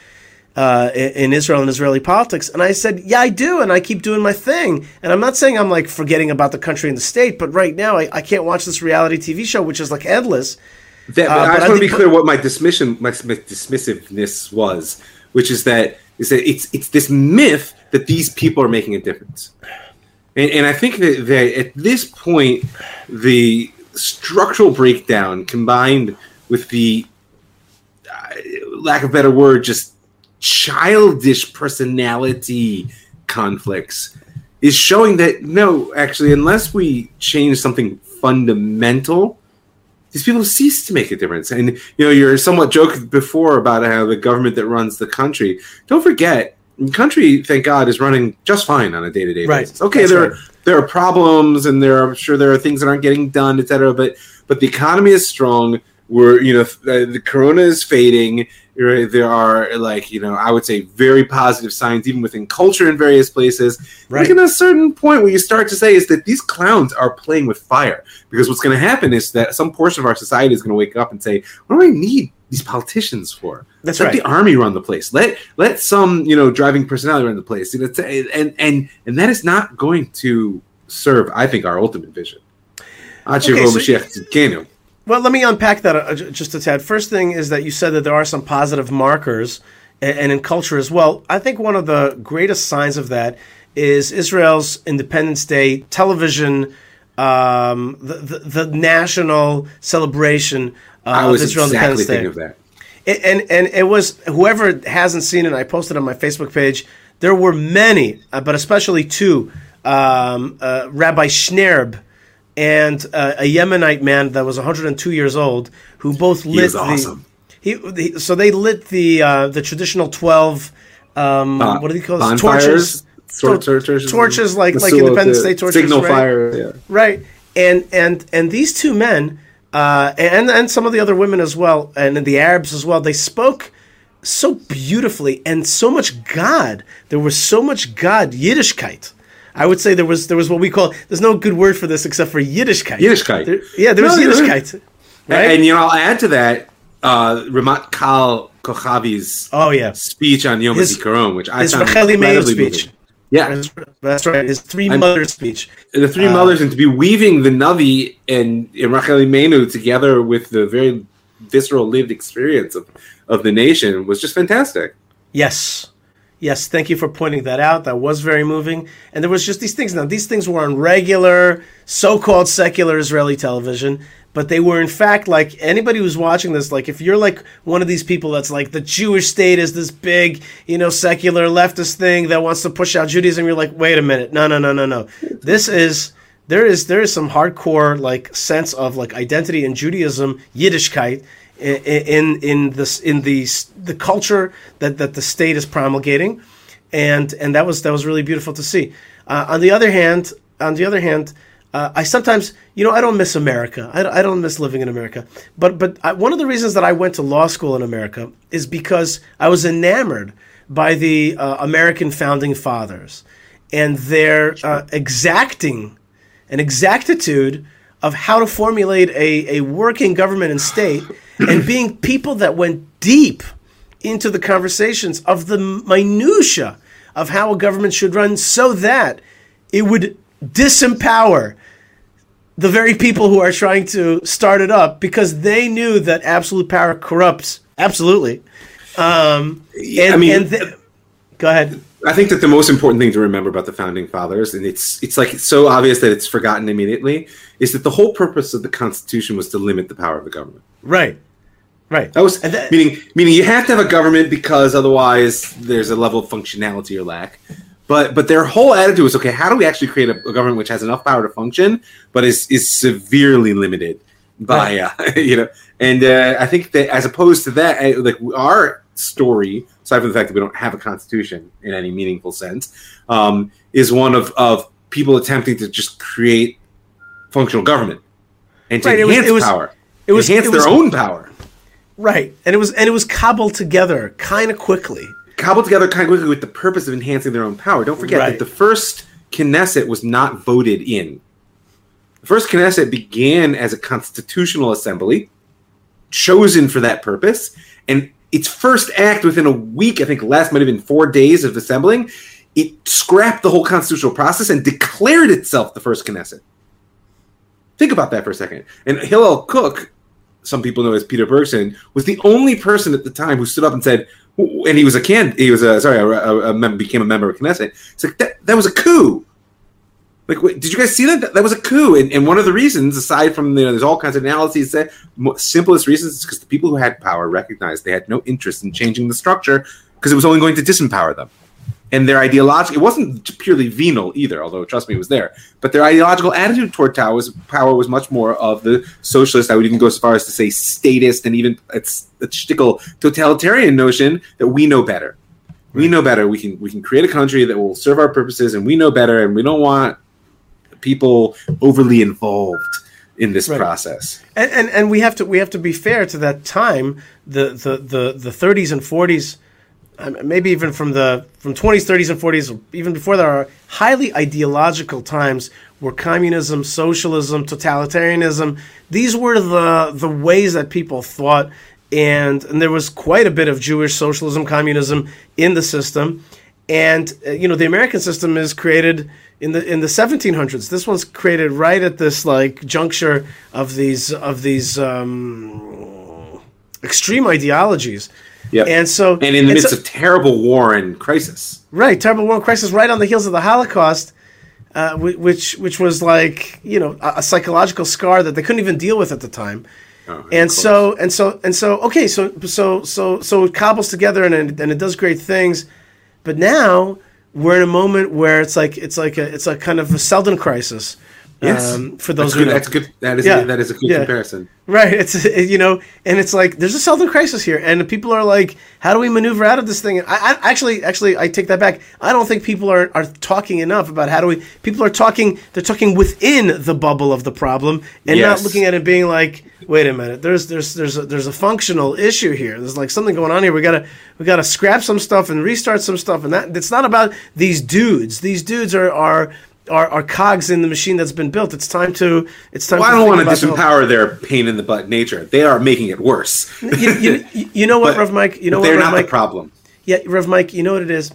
uh, in Israel and Israeli politics. And I said, yeah, I do, and I keep doing my thing. And I'm not saying I'm like forgetting about the country and the state, but right now I, I can't watch this reality TV show, which is like endless. That, uh, I just want to be clear what my dismission, my dismissiveness was, which is that is that it's it's this myth that these people are making a difference. And, and I think that, that at this point, the structural breakdown combined with the uh, lack of better word, just childish personality conflicts is showing that no, actually, unless we change something fundamental, these people cease to make a difference. And you know, you're somewhat joked before about how the government that runs the country. Don't forget country, thank God, is running just fine on a day to day Right. basis. Okay, That's there right. are there are problems, and there are, I'm sure there are things that aren't getting done, etc. But but the economy is strong. We're you know th- the corona is fading. Right? There are like you know I would say very positive signs even within culture in various places. Right. Like at a certain point, what you start to say is that these clowns are playing with fire because what's going to happen is that some portion of our society is going to wake up and say, "What do I need these politicians for?" That's let right. the army run the place. Let let some you know driving personality run the place. You know, and and and that is not going to serve. I think our ultimate vision. Okay, so- Well, let me unpack that uh, just a tad. First thing is that you said that there are some positive markers, and, in culture as well. I think one of the greatest signs of that is Israel's Independence Day television, um, the, the the national celebration uh, I of was Israel exactly Independence Day. thinking of that. It- and and it was whoever hasn't seen it. I posted on my Facebook page. There were many, uh, but especially two: um, uh, Rabbi Schnerb and uh, a Yemenite man that was 102 years old, who both lit the. awesome. He, he so they lit the uh, the traditional 12. Um, what do they call it? bonfires? Tor- Tor- torches, torches like like Independence Day torches. signal right? fire. Yeah. right and and and these two men uh, and and some of the other women as well and the arabs as well they spoke so beautifully and so much god there was so much god yiddishkeit i would say there was there was what we call there's no good word for this except for yiddishkeit Yiddishkeit. There- yeah there was No, yiddishkeit right And you know, I'll add to that uh, Ramat Kal Kochavi's oh yeah speech on Yom HaZikaron, which I his found Meir incredibly speech. moving. Yeah, that's, that's right his 3 I'm- mother speech the three Uh, mothers, and to be weaving the Navi and, and Rachel Imenu together with the very visceral lived experience of, of the nation was just fantastic. Yes. Yes, thank you for pointing that out. That was very moving. And there was just these things. Now, these things were on regular, so called secular Israeli television, but they were, in fact, like anybody who's watching this, like if you're like one of these people that's like the Jewish state is this big, you know, secular leftist thing that wants to push out Judaism, you're like, wait a minute. No, no, no, no, no. This is. There is there is some hardcore like sense of like identity in Judaism, Yiddishkeit, in in, in this in the the culture that, that the state is promulgating, and and that was that was really beautiful to see. Uh, on the other hand, on the other hand, uh, I sometimes you know I don't miss America. I, don't- I don't miss living in America. But but I, one of the reasons that I went to law school in America is because I was enamored by the uh, American founding fathers and their uh, exacting an exactitude of how to formulate a, a working government and state and being people that went deep into the conversations of the minutia of how a government should run so that it would disempower the very people who are trying to start it up because they knew that absolute power corrupts. Absolutely. Um, and, I mean, and th- go ahead I think that the most important thing to remember about the founding fathers, and it's it's like it's so obvious that it's forgotten immediately, is that the whole purpose of the Constitution was to limit the power of the government. right right That was that- meaning meaning you have to have a government because otherwise there's a level of functionality or lack. But but their whole attitude was okay. How do we actually create a, a government which has enough power to function, but is is severely limited by uh, you know? And uh, I think that as opposed to that, uh, like our story, aside from the fact that we don't have a constitution in any meaningful sense, um, is one of of people attempting to just create functional government and to Right, it was- enhance it was- power. it was- enhance it their was- own power. Right, and it was and it was cobbled together kind of quickly. cobbled together kind of quickly with the purpose of enhancing their own power. Don't forget Right. that the first Knesset was not voted in. The first Knesset began as a constitutional assembly, chosen for that purpose, and its first act within a week, I think last might have been four days of assembling, it scrapped the whole constitutional process and declared itself the first Knesset. Think about that for a second. And Hillel Kook, some people know as Peter Bergson, was the only person at the time who stood up and said, and he was a can, he was a sorry, a, a, a became a member of Knesset. It's like that, that was a coup. Like, wait, did you guys see that? That, was a coup, and, and one of the reasons, aside from you know, there's all kinds of analyses that simplest reasons is because the people who had power recognized they had no interest in changing the structure because it was only going to disempower them. And their ideological, it wasn't purely venal either, although trust me, it was there. But their ideological attitude toward power was, power was much more of the socialist. I would even go as far as to say statist and even it's a shtickle totalitarian notion that we know better. We know better. We can we can create a country that will serve our purposes, and we know better, and we don't want people overly involved in this Right. process. and, and and we have to we have to be fair to that time the the the, the 30s and 40s um, maybe even from the from 20s 30s and 40s even before there are highly ideological times where communism socialism totalitarianism these were the the ways that people thought and and there was quite a bit of Jewish socialism communism in the system and uh, you know the American system is created in the in the 1700s. This one's created right at this like juncture of these of these um, extreme ideologies. Yeah, And so and in the and midst so- of terrible war and crisis. right terrible war and crisis right on the heels of the Holocaust. Uh, which which was like you know a, a psychological scar that they couldn't even deal with at the time, Oh, and so and so and so okay so so so so it cobbles together and it, and it does great things but now we're in a moment where it's like it's like a it's a kind of a Seldon crisis yes, um, for those that's who good. know. That's good. That is Yeah, that is a good yeah. comparison. right it's you know and it's like there's a Seldon crisis here and people are like how do we maneuver out of this thing I, I actually actually I take that back I don't think people are, are talking enough about how do we people are talking they're talking within the bubble of the problem and not looking at it being like wait a minute there's there's there's a, there's a functional issue here there's like something going on here we gotta we gotta scrap some stuff and restart some stuff and that it's not about these dudes these dudes are are are, are cogs in the machine that's been built it's time to it's time Well, I don't want to disempower their pain in the butt nature. They are making it worse. you, you, you know what, But- Rev Mike? You know what, they're Rev not Mike? the problem. Yeah, Rev Mike. You know what it is?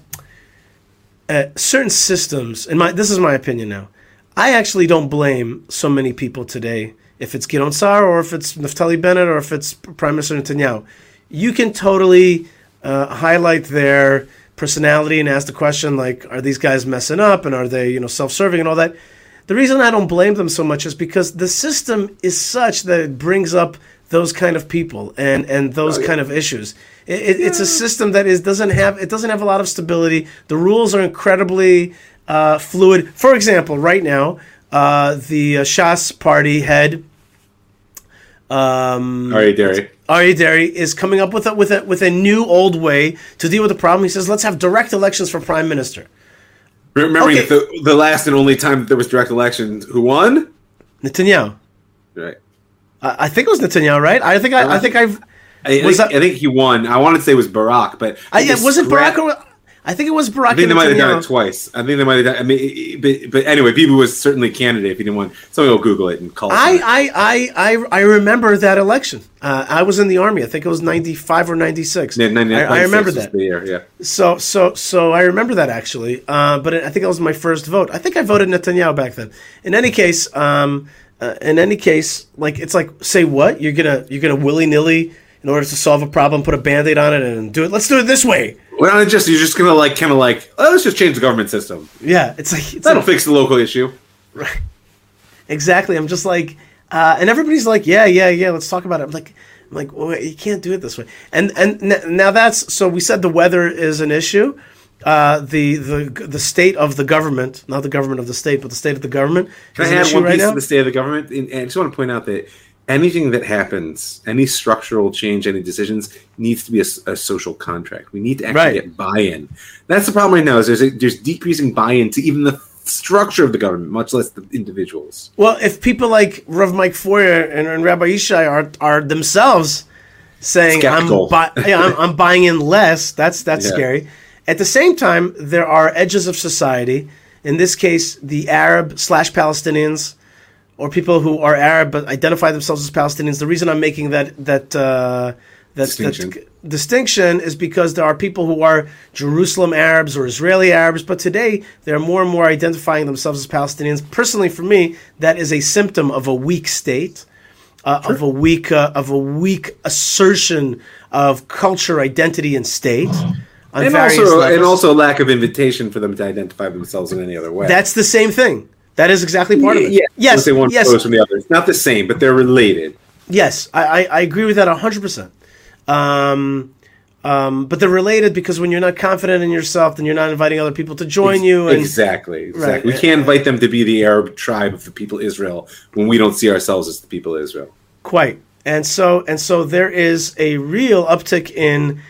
Uh, certain systems, and my this is my opinion now. I actually don't blame so many people today. If it's Gideon Sa'ar or if it's Naftali Bennett or if it's Prime Minister Netanyahu, you can totally uh, highlight their personality and ask the question like, are these guys messing up and are they you know self-serving and all that? The reason I don't blame them so much is because the system is such that it brings up those kind of people and and those kind of issues. It, it, It's a system that is doesn't have it doesn't have a lot of stability. The rules are incredibly uh, fluid. For example, right now, uh, the uh, Shas party head um, right, Deri. Ari Deri is coming up with a, with a with a new old way to deal with the problem. He says, "Let's have direct elections for prime minister." Remembering Okay. the, the last and only time that there was direct elections, who won? Netanyahu. Right. I I think it was Netanyahu, right? I think I, I think I've. I, I think, that- I think he won. I wanted to say it was Barak, but I, was it Barak? Or, I think it was Barak. I think they might have done it twice. I think they might have done. I mean, but, but anyway, Bibi was certainly candidate if he didn't want. Somebody will Google it and call. it. I, I, I, I, I remember that election. Uh, I was in the army. I think it was ninety five or ninety six. Yeah, 99 I, I remember that. Year, yeah. So, so, so I remember that actually. Uh, but I think that was my first vote. I think I voted Netanyahu back then. In any case, um, uh, in any case, like it's like say what you're gonna you're gonna willy nilly in order to solve a problem, put a band aid on it and do it. Let's do it this way. Well, not just you're just gonna like kind of like oh, let's just change the government system. Yeah, it's like it's That'll like, fix the local issue. Right. exactly. I'm just like, uh, and everybody's like, yeah, yeah, yeah. Let's talk about it. I'm like, I'm like, well, you can't do it this way. And and n- now that's so we said the weather is an issue. Uh, the the the state of the government, not the government of the state, but the state of the government Can I add one right piece now. of the state of the government? And, and I just want to point out that anything that happens, any structural change, any decisions, needs to be a social contract. We need to actually Right. get buy-in. That's the problem right now. Is there's a, there's decreasing buy-in to even the structure of the government, much less the individuals. Well, if people like Rav Mike Feuer and, and Rabbi Yishai are are themselves saying Skeptical. I'm, bu- yeah, I'm I'm buying in less, that's that's Yeah. scary. At the same time, there are edges of society. In this case, the Arab slash Palestinians, or people who are Arab but identify themselves as Palestinians. The reason I'm making that that uh, that Distinction. that distinction is because there are people who are Jerusalem Arabs or Israeli Arabs, but today they're more and more identifying themselves as Palestinians. Personally, for me, that is a symptom of a weak state, uh, of a weak uh, of a weak assertion of culture, identity, and state. On And also, levels. and also lack of invitation for them to identify themselves in any other way. that's the same thing. That is exactly part of it. Yeah, Yes, Say one yes, from the other. It's not the same, but they're related. Yes, I, I, I agree with that hundred percent. Um, um, but they're related because when you're not confident in yourself, then you're not inviting other people to join you. And exactly, exactly. Right. We can't invite them to be the Arab tribe of the people Israel when we don't see ourselves as the people Israel. quite. And so and so there is a real uptick in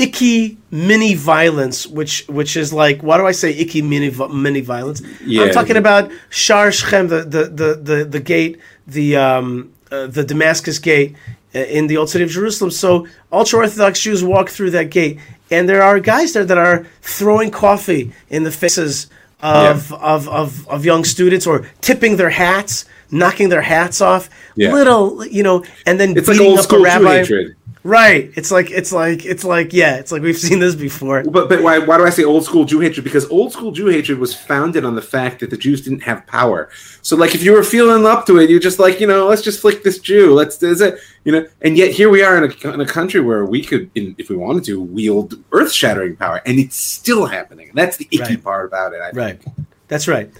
icky mini violence, which which is like, why do I say icky mini mini violence? Yeah. I'm talking about Sha'ar Shechem, the the the the, the gate, the um, uh, the Damascus gate uh, in the old city of Jerusalem. So ultra Orthodox Jews walk through that gate, and there are guys there that are throwing coffee in the faces of of, of, of young students or tipping their hats, knocking their hats off. Yeah. Little, you know, and then It's like beating old up a rabbi. hatred. Right. It's like it's like it's like yeah. It's like we've seen this before. But but why why do I say old school Jew hatred? Because old school Jew hatred was founded on the fact that the Jews didn't have power. So like if you were feeling up to it, you're just like you know let's just flick this Jew. Let's is it you know. And yet here we are in a, in a country where we could, in, if we wanted to, wield earth shattering power, and it's still happening. And that's the icky Right. part about it. I think. Right. That's right.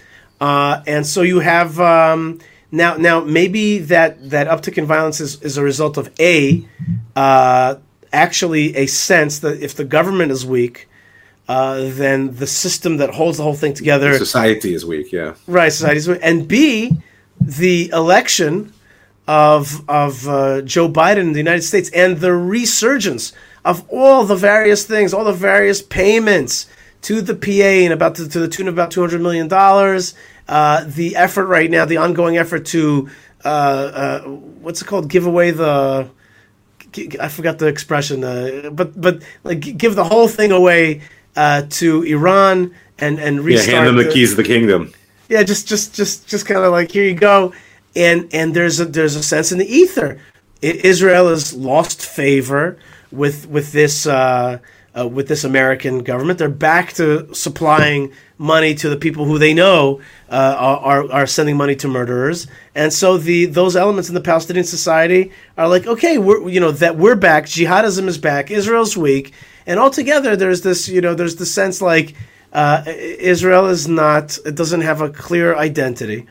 Uh, and so you have um, now now maybe that that uptick in violence is, is a result of a uh, actually a sense that if the government is weak, uh, then the system that holds the whole thing together Society is weak. Yeah. Right, Society is weak, and B, the election of of uh, Joe Biden in the United States and the resurgence of all the various things, all the various payments to the PA and about to, to the tune of about two hundred million dollars. Uh, the effort right now, the ongoing effort to uh, uh, what's it called? Give away the I forgot the expression, uh, but but like give the whole thing away uh, to Iran and and restart. Yeah. Hand them the the- keys of the kingdom. yeah, just just just just kind of like here you go, and and there's a there's a sense in the ether. I- Israel has lost favor with with this uh, uh, with this American government. They're back to supplying money to the people who they know uh, are, are sending money to murderers, and so the those elements in the Palestinian society are like, okay, we're you know that we're back. Jihadism is back. Israel's weak, and altogether there's this you know there's the sense like uh, Israel is not it doesn't have a clear identity,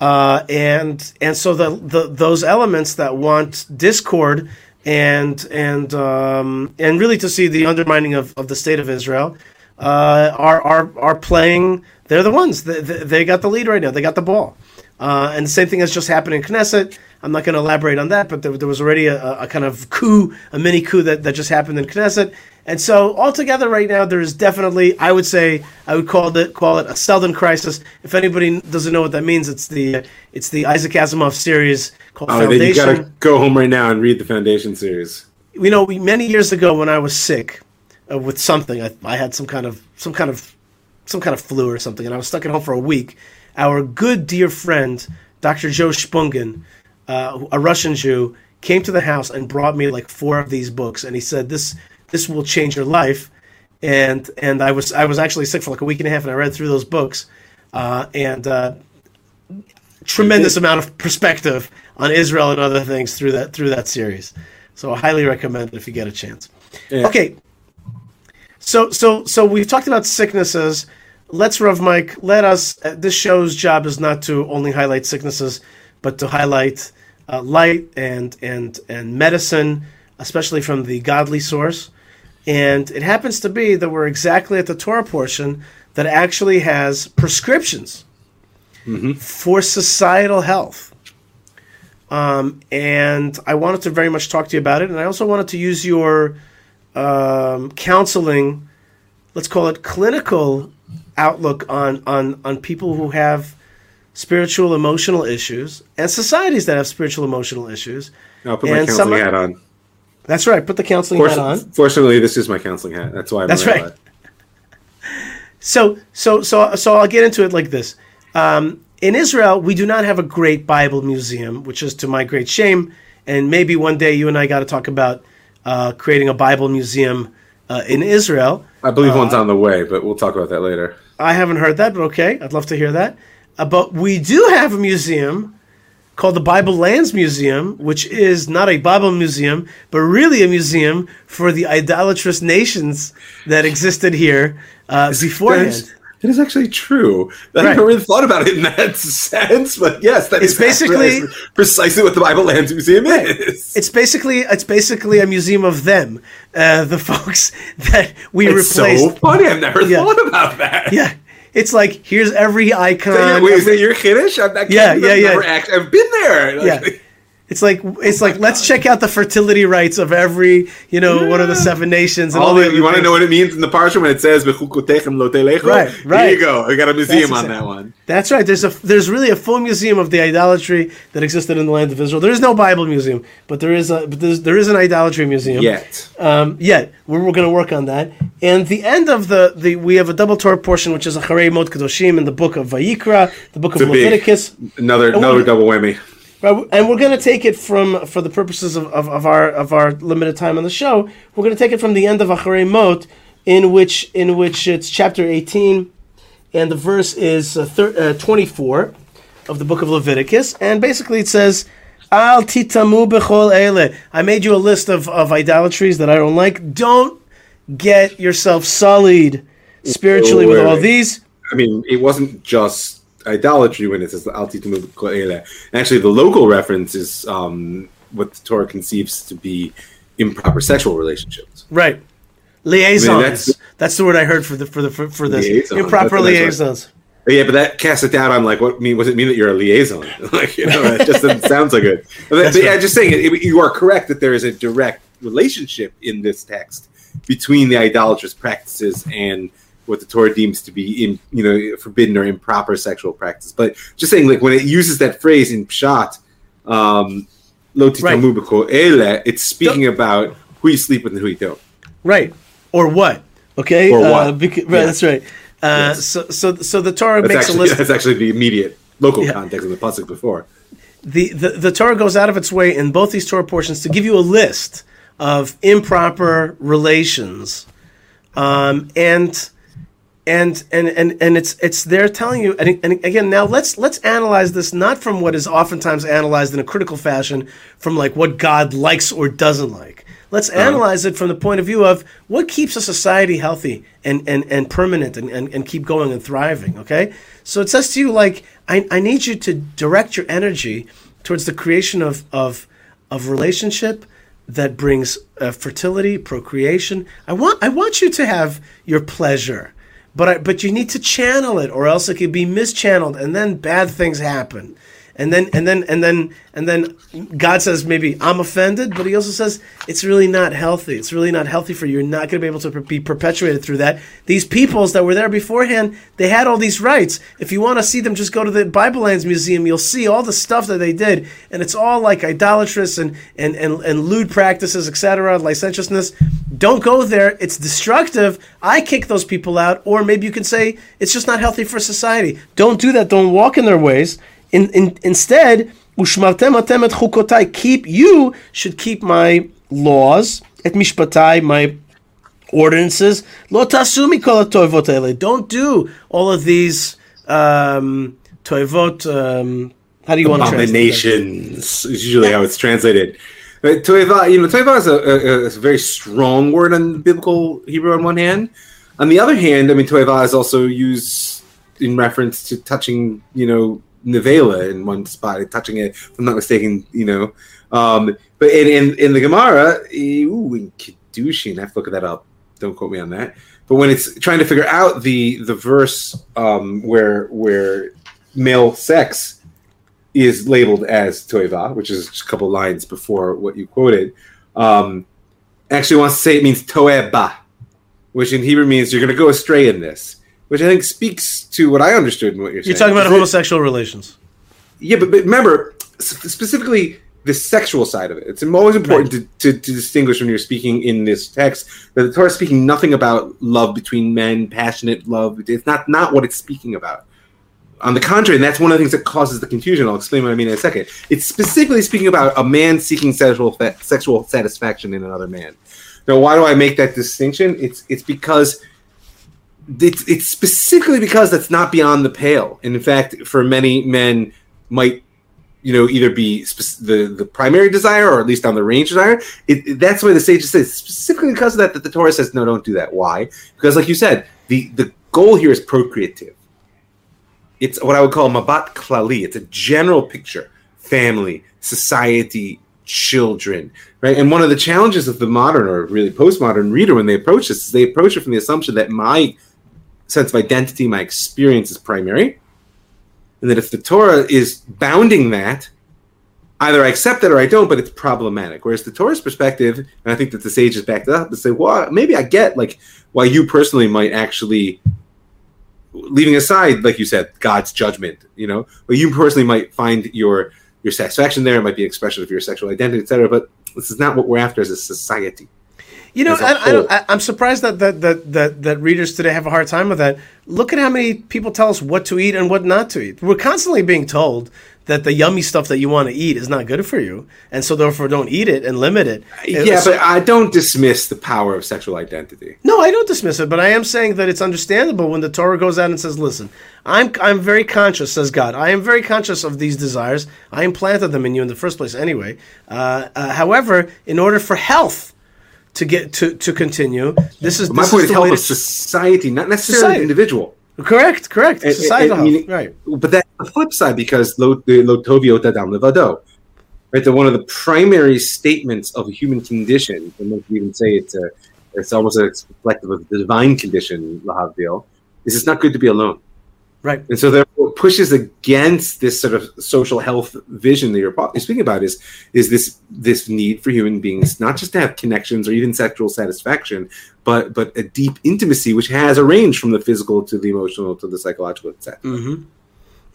uh, and and so the, the those elements that want discord and and um, and really to see the undermining of, of the state of Israel uh, are are are playing. They're the ones. They, they, got the lead right now. They got the ball. Uh, and the same thing has just happened in Knesset. I'm not going to elaborate on that, but there, there was already a, a kind of coup, a mini coup that, that just happened in Knesset. And so altogether, right now, there is definitely, I would say, I would call it call it a Seldon crisis. If anybody doesn't know what that means, it's the it's the Isaac Asimov series called Oh, then you Foundation gotta go home right now and read the Foundation series. you know, we, many years ago when I was sick uh, with something, I, I had some kind of some kind of some kind of flu or something, and I was stuck at home for a week. Our good dear friend, Dr. Joe Spungen, uh, a Russian Jew, came to the house and brought me like four of these books, and he said, "This this will change your life." And and I was I was actually sick for like a week and a half, and I read through those books, uh, and uh, tremendous amount of perspective on Israel and other things through that through that series. So I highly recommend it if you get a chance. Yeah. Okay. So so so we've talked about sicknesses. Let's Rav Mike. Let us. Uh, this show's job is not to only highlight sicknesses, but to highlight uh, light and and and medicine, especially from the godly source. And it happens to be that we're exactly at the Torah portion that actually has prescriptions for societal health. Um, and I wanted to very much talk to you about it. And I also wanted to use your um, counseling, let's call it clinical outlook on, on, on people who have spiritual, emotional issues and societies that have spiritual, emotional issues. I'll put my And counseling some- hat on. That's right. Put the counseling hat on. Fortunately, this is my counseling hat. That's why I'm That's right. it. So, so, so, so I'll get into it like this. Um, in Israel, we do not have a great Bible museum, which is to my great shame. And maybe one day you and I got to talk about uh, creating a Bible museum uh, in Israel. I believe one's on the way, but we'll talk about that later. I haven't heard that, but okay, I'd love to hear that. Uh, but we do have a museum called the Bible Lands Museum, which is not a Bible museum, but really a museum for the idolatrous nations that existed here uh, beforehand. is, that is actually true. I Right. never really thought about it in that sense, but yes, that It's is basically- precisely what the Bible Lands Museum is. It's basically it's basically a museum of them, uh, the folks that we It's replaced. so funny. I've never Yeah. thought about that. Yeah, it's like here's every icon. Is that your- Wait, is every- that your Kiddush? I'm not Yeah, kidding. yeah, I've yeah. act- I've been there. Yeah. It's like it's like let's check out the fertility rights of every you know one of the seven nations and all, All the you want to know what it means in the parsha when it says "V'chukotechem lo? Right, right. Here you go. I got a museum That's on exact- that one. That's right. There's a there's really a full museum of the idolatry that existed in the land of Israel. There is no Bible museum, but there is a but there's, there is an idolatry museum. Yet. Um, yet we're, we're going to work on that. And the end of the, the we have a double Torah portion, which is Acharei Mot Kedoshim in the book of Vayikra, the book of a big- Leviticus. Another another double whammy. Right, and we're going to take it from, for the purposes of, of, of our of our limited time on the show, we're going to take it from the end of Acharei Mot, in which in which it's chapter eighteen, and the verse is uh, thir- uh, twenty four of the book of Leviticus, and basically it says. Al titamu bechol ele. I made you a list of, of idolatries that I don't like. Don't get yourself sullied spiritually with all these. I mean, it wasn't just idolatry when it says "Alti Tamu Ko'ele." Actually, the local reference is um, what the Torah conceives to be improper sexual relationships. Right. Liaisons. that's- that's, the word I heard for the for the for, for this Liaison. improper liaisons. Yeah, but that casts it down on like what mean? Does it mean that you're a liaison? like you know, that just doesn't sound so good. But, That's but yeah, right. just saying it, it- You are correct that there is a direct relationship in this text between the idolatrous practices and what the Torah deems to be in you know forbidden or improper sexual practice. But just saying, like when it uses that phrase in pshat, um, lo ele, it's speaking about who you sleep with and who you don't. Right. Or what? Okay. Or Uh, what. beca- right, Yeah. That's right. Uh, Yes. So so so the Torah That's makes a actually list. that's actually the immediate local Yeah. context of the pasuk before. the, the the Torah goes out of its way in both these Torah portions to give you a list of improper relations, um, and and and and and it's it's there telling you. And, and again, now let's let's analyze this not from what is oftentimes analyzed in a critical fashion, from like what God likes or doesn't like. Let's analyze it from the point of view of what keeps a society healthy and, and, and permanent and, and, and keep going and thriving, okay? So it says to you, like, I, I need you to direct your energy towards the creation of, of, of relationship that brings uh, fertility, procreation. I want, I want you to have your pleasure, but, I, but you need to channel it or else it could be mischanneled and then bad things happen and then and then and then and then God says maybe I'm offended, but He also says it's really not healthy. It's really not healthy for you. You're not going to be able to be perpetuated through that. These peoples that were there beforehand, they had all these rights. If you want to see them, just go to the Bible Lands Museum. You'll see all the stuff that they did, and it's all like idolatrous and and and, and lewd practices, etc., licentiousness. Don't go there. It's destructive. I kick those people out, or maybe you can say it's just not healthy for society. Don't do that. Don't walk in their ways. In, in, instead, ushmartem atem et chukotai, keep you should keep my laws, et mishpatai, my ordinances. Lo tasu mikol toivot ele. Don't do all of these um, toivot. Um, how do you want to translate? abominations is usually how it's translated. But toeva, you know, toeva is a, a, a very strong word in biblical Hebrew on one hand. On the other hand, I mean, toeva is also used in reference to touching, you know, nevela in one spot, touching it. If I'm not mistaken, you know. Um, but in, in in the Gemara, ooh, in Kiddushin, I have to look that up. Don't quote me on that. But when it's trying to figure out the the verse um, where where male sex is labeled as toiva, which is just a couple lines before what you quoted, um, actually wants to say it means toeba, which in Hebrew means you're going to go astray in this, which I think speaks to what I understood and what you're saying. You're talking about Is it- homosexual relations. yeah, but, but remember specifically the sexual side of it. It's always important to, to, to distinguish when you're speaking in this text that the Torah is speaking nothing about love between men, passionate love. It's not not what it's speaking about. On the contrary, and that's one of the things that causes the confusion. I'll explain what I mean in a second. It's specifically speaking about a man seeking sexual fa- sexual satisfaction in another man. Now, why do I make that distinction? It's it's because it's, it's specifically because that's not beyond the pale. And in fact, for many men, might you know either be spec- the the primary desire or at least on the range desire. It, it- that's why the sages say specifically because of that that the Torah says no, don't do that. Why? Because like you said, the the goal here is procreative. It's what I would call mabat klali. It's a general picture: family, society, children, right? And one of the challenges of the modern or really postmodern reader when they approach this is they approach it from the assumption that my sense of identity, my experience is primary, and that if the Torah is bounding that, either I accept it or I don't, but it's problematic. Whereas the Torah's perspective, and I think that the sages backed it up and say, well, maybe I get like why you personally might actually leaving aside, like you said, God's judgment, you know, but you personally might find your your satisfaction there. It might be an expression of your sexual identity, etc. But this is not what we're after as a society. You know, I, I don't. I, I'm surprised that that, that that that readers today have a hard time with that. Look at how many people tell us what to eat and what not to eat. We're constantly being told that the yummy stuff that you want to eat is not good for you, and so therefore don't eat it and limit it. Yeah, So- but I don't dismiss the power of sexual identity. no, I don't dismiss it, but I am saying that it's understandable when the Torah goes out and says, "Listen, I'm I'm very conscious," says God. I am very conscious of these desires. I implanted them in you in the first place, anyway. Uh, uh, however, in order for health to get to to continue, this is My point is health of society, not necessarily Society. individual. Correct, correct. And- Societal and- meaning- right? But that's the flip side because lo the lotovio tadam levado. Right, that one of the primary statements of a human condition, and most even say it's a, it's almost a reflective of the divine condition, lahavdil, is it's not good to be alone. Right. And so therefore pushes against this sort of social health vision that you're speaking about is is this this need for human beings not just to have connections or even sexual satisfaction, but but a deep intimacy which has a range from the physical to the emotional to the psychological, etc. Mm-hmm.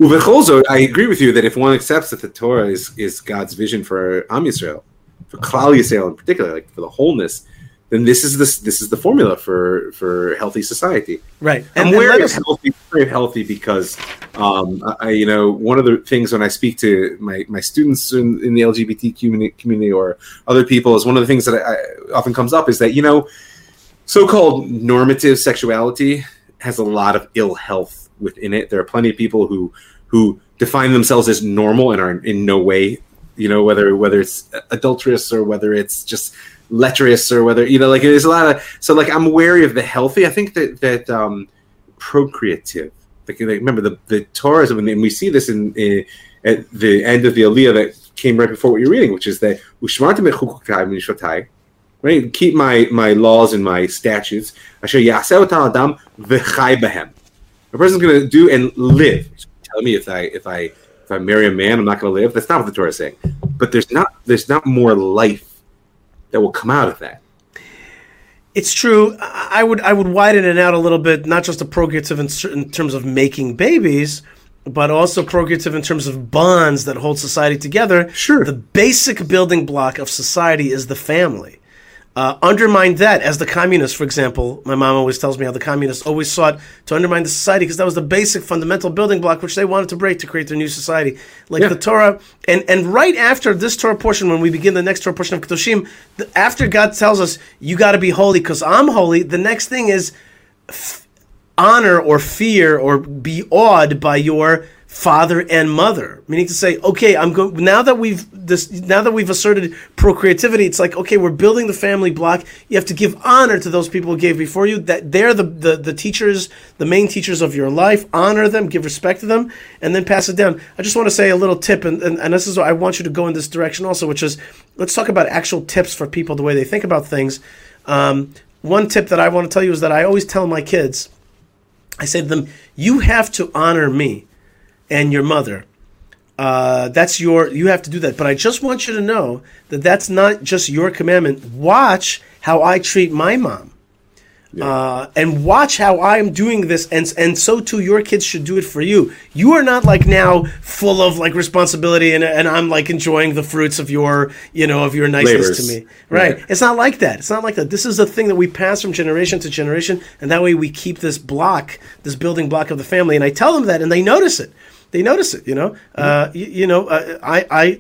Uvecholzo, I agree with you that if one accepts that the Torah is, is God's vision for Am Yisrael, for Klal Yisrael in particular, like for the wholeness, then this is this this is the formula for for healthy society. Right. I'm and wary let healthy, wary healthy because, um, I, you know, one of the things when I speak to my, my students in, in the LGBT community, community or other people is one of the things that I, I often comes up is that you know, so-called normative sexuality has a lot of ill health within it. There are plenty of people who who define themselves as normal and are in no way, you know, whether whether it's adulterous or whether it's just lecherous or whether you know, like there's a lot of so like I'm wary of the healthy. I think that that um, procreative. Like, like, remember the the Torah, and we see this in, in at the end of the Aliyah that came right before what you're reading, which is that right? Keep my my laws and my statutes. Yaseh otam adam. A person's going to do and live. Tell me if I if I if I marry a man, I'm not going to live. That's not what the Torah is saying. But there's not there's not more life that will come out of that. It's true. I would I would widen it out a little bit, not just a procreative in, in terms of making babies, but also procreative in terms of bonds that hold society together. Sure. The basic building block of society is the family. Uh, undermine that, as the communists, for example, my mom always tells me how the communists always sought to undermine the society because that was the basic fundamental building block which they wanted to break to create their new society. Like Yeah. the Torah, and, and right after this Torah portion, when we begin the next Torah portion of Kedoshim, the, after God tells us, you got to be holy because I'm holy, the next thing is f- honor or fear or be awed by your father and mother. Meaning to say okay i'm going now that we've this now that we've asserted procreativity it's like okay we're building the family block. You have to give honor to those people who gave before you that they're the the, the teachers the main teachers of your life. Honor them give respect to them and then pass it down. I just want to say a little tip and, and, and this is i want you to go in this direction also which is let's talk about actual tips for people the way they think about things. Um, one tip that i want to tell you is that i always tell my kids I say to them, "You have to honor me and your mother. Uh, that's your. You have to do that. But I just want you to know that that's not just your commandment. Watch how I treat my mom, uh, and watch how I am doing this. And and so too, your kids should do it for you. You are not like now full of like responsibility, and and I'm like enjoying the fruits of your you know of your niceness Labors. to me. Right. Right. It's not like that. It's not like that. This is a thing that we pass from generation to generation, and that way we keep this block, this building block of the family. And I tell them that, and they notice it. They notice it. You know. Uh, you, you know. Uh, I. I.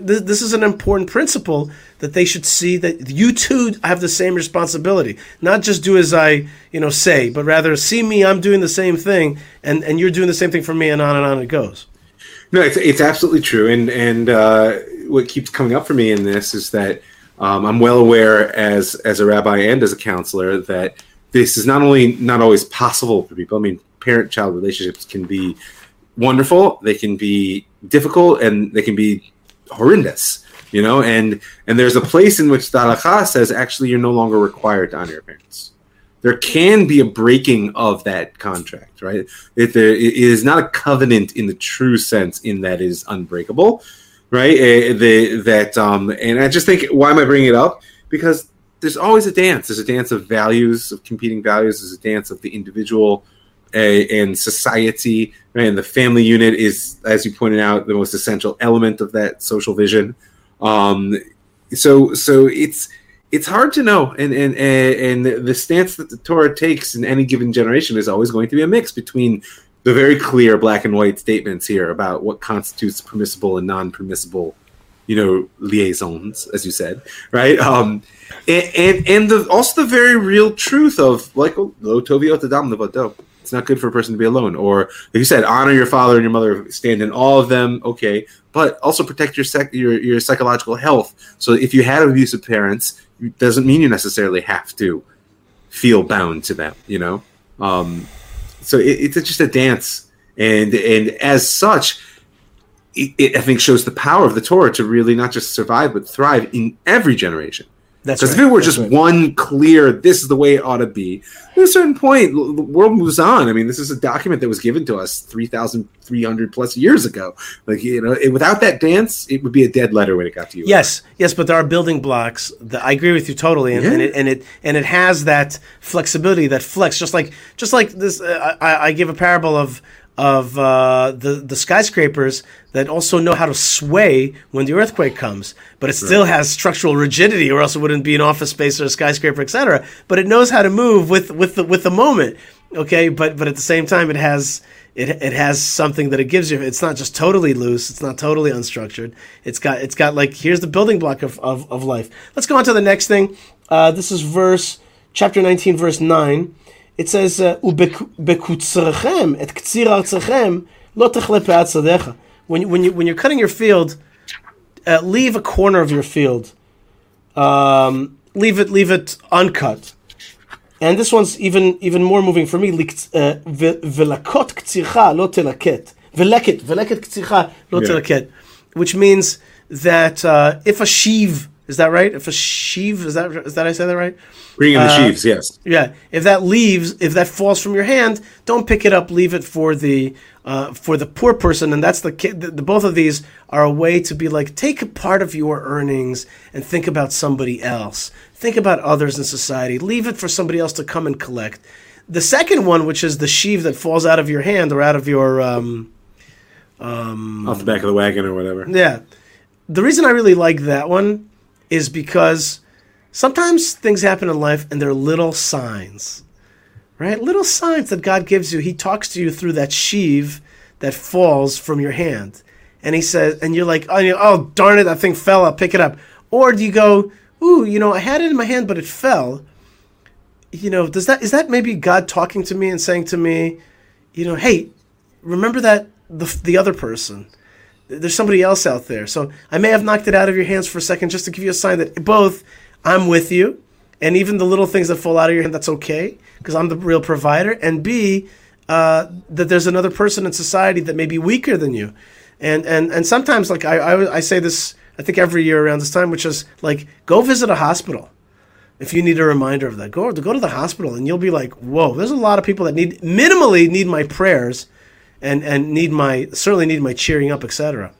This, this is an important principle that they should see that you too have the same responsibility. Not just do as I you know say, but rather see me. I'm doing the same thing, and and you're doing the same thing for me, and on and on it goes. No, it's, it's absolutely true. And and uh, what keeps coming up for me in this is that um, I'm well aware, as as a rabbi and as a counselor, that this is not only not always possible for people. I mean, parent-child relationships can be wonderful, they can be difficult, and they can be horrendous. You know, and and there's a place in which the says actually you're no longer required to honor your parents there can be a breaking of that contract, right? It, there, it is not a covenant in the true sense, in that it is unbreakable, right? Uh, the that um, and I just think why am I bringing it up? Because there's always a dance. There's a dance of values, of competing values. There's a dance of the individual and society. And the family unit is, as you pointed out, the most essential element of that social vision. Um, so, so it's it's hard to know, and and and the stance that the Torah takes in any given generation is always going to be a mix between the very clear black and white statements here about what constitutes permissible and non-permissible you know liaisons as you said right um and and, and the also the very real truth of like lo toviot adam levato it's not good for a person to be alone. Or like you said honor your father and your mother stand in all of them okay. But also protect your sec- your, your psychological health. So if you had abusive parents it doesn't mean you necessarily have to feel bound to them you know? Um so it, it's just a dance, and and as such, it, it, I think shows the power of the Torah to really not just survive but thrive in every generation. That's because right. if it were That's just right. one clear, this is the way it ought to be. At a certain point, the world moves on. I mean, this is a document that was given to us three thousand three hundred plus years ago. Like you know, it, without that dance, it would be a dead letter when it got to you. Yes, yes, but there are building blocks. That I agree with you totally, and, and it and it and it has that flexibility, that flex. Just like just like this, uh, I, I give a parable of of uh, the the skyscrapers that also know how to sway when the earthquake comes, but it still has structural rigidity, or else it wouldn't be an office space or a skyscraper, etc. But it knows how to move with with the with the moment. Okay, but but at the same time, it has it, it has something that it gives you. It's not just totally loose. It's not totally unstructured. It's got it's got like here's the building block of, of, of life. Let's go on to the next thing. Uh, this is verse chapter 19, verse 9. It says, uh, "Ubekutzrechem et ktsir artzachem lo techle. When you- when you when you're cutting your field, uh, leave a corner of your field. Um, leave it leave it uncut. And this one's even even more moving for me. Uh, Velakot ktsircha lo telaket. Veleket veleket ktsircha lo telaket, which means that uh, if a sheave is that right? If a sheave is that is that I say that right? bring in the Uh, sheaves. Yes, Yeah, if that leaves, if that falls from your hand, don't pick it up. Leave it for the uh, for the poor person, and that's the, the, the both of these are a way to be like take a part of your earnings and think about somebody else. Think about others in society. Leave it for somebody else to come and collect. The second one, which is the sheave that falls out of your hand or out of your um, off the back of the wagon or whatever. yeah. The reason I really like that one is because sometimes things happen in life and they're little signs, right? Little signs that God gives you. He talks to you through that sheave that falls from your hand. And he says, and you're like, oh, oh darn it, that thing fell. I'll pick it up. Or do you go, ooh, you know, I had it in my hand, but it fell. You know, does that is that maybe God talking to me and saying to me, you know, hey, remember that the the other person there's somebody else out there. So I may have knocked it out of your hands for a second just to give you a sign that both I'm with you, and even the little things that fall out of your hand, that's okay because I'm the real provider. And B, uh, that there's another person in society that may be weaker than you. And and and sometimes like I, I I say this I think every year around this time, which is like go visit a hospital if you need a reminder of that. Go go to the hospital and you'll be like, whoa, there's a lot of people that need minimally need my prayers and and need my certainly need my cheering up, etc.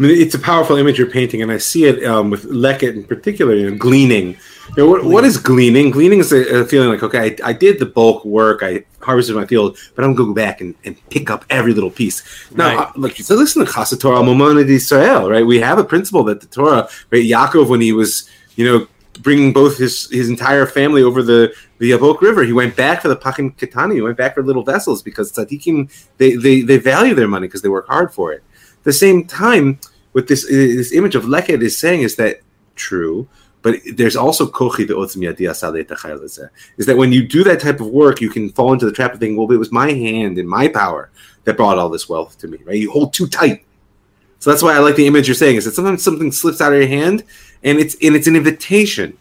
I mean, it's a powerful image you're painting, and I see it um, with Leket in particular. You know, gleaning. You know, what, what is gleaning? Gleaning is a, a feeling like, okay, I, I did the bulk work, I harvested my field, but I'm going to go back and, and pick up every little piece. Now, Right. uh, like you said, listen to Chasa Torah Momonid Israel, right? We have a principle that the Torah, right? Yaakov, when he was, you know, bringing both his his entire family over the the Yabok River, he went back for the Pachim Ketani. He went back for little vessels because tzaddikim they they, they value their money because they work hard for it. At the same time, what this this image of Leket is saying is that true, but there's also kochi the. Is that when you do that type of work, you can fall into the trap of thinking, well, it was my hand and my power that brought all this wealth to me. Right? You hold too tight. So that's why I like the image you're saying is that sometimes something slips out of your hand, and it's and it's an invitation,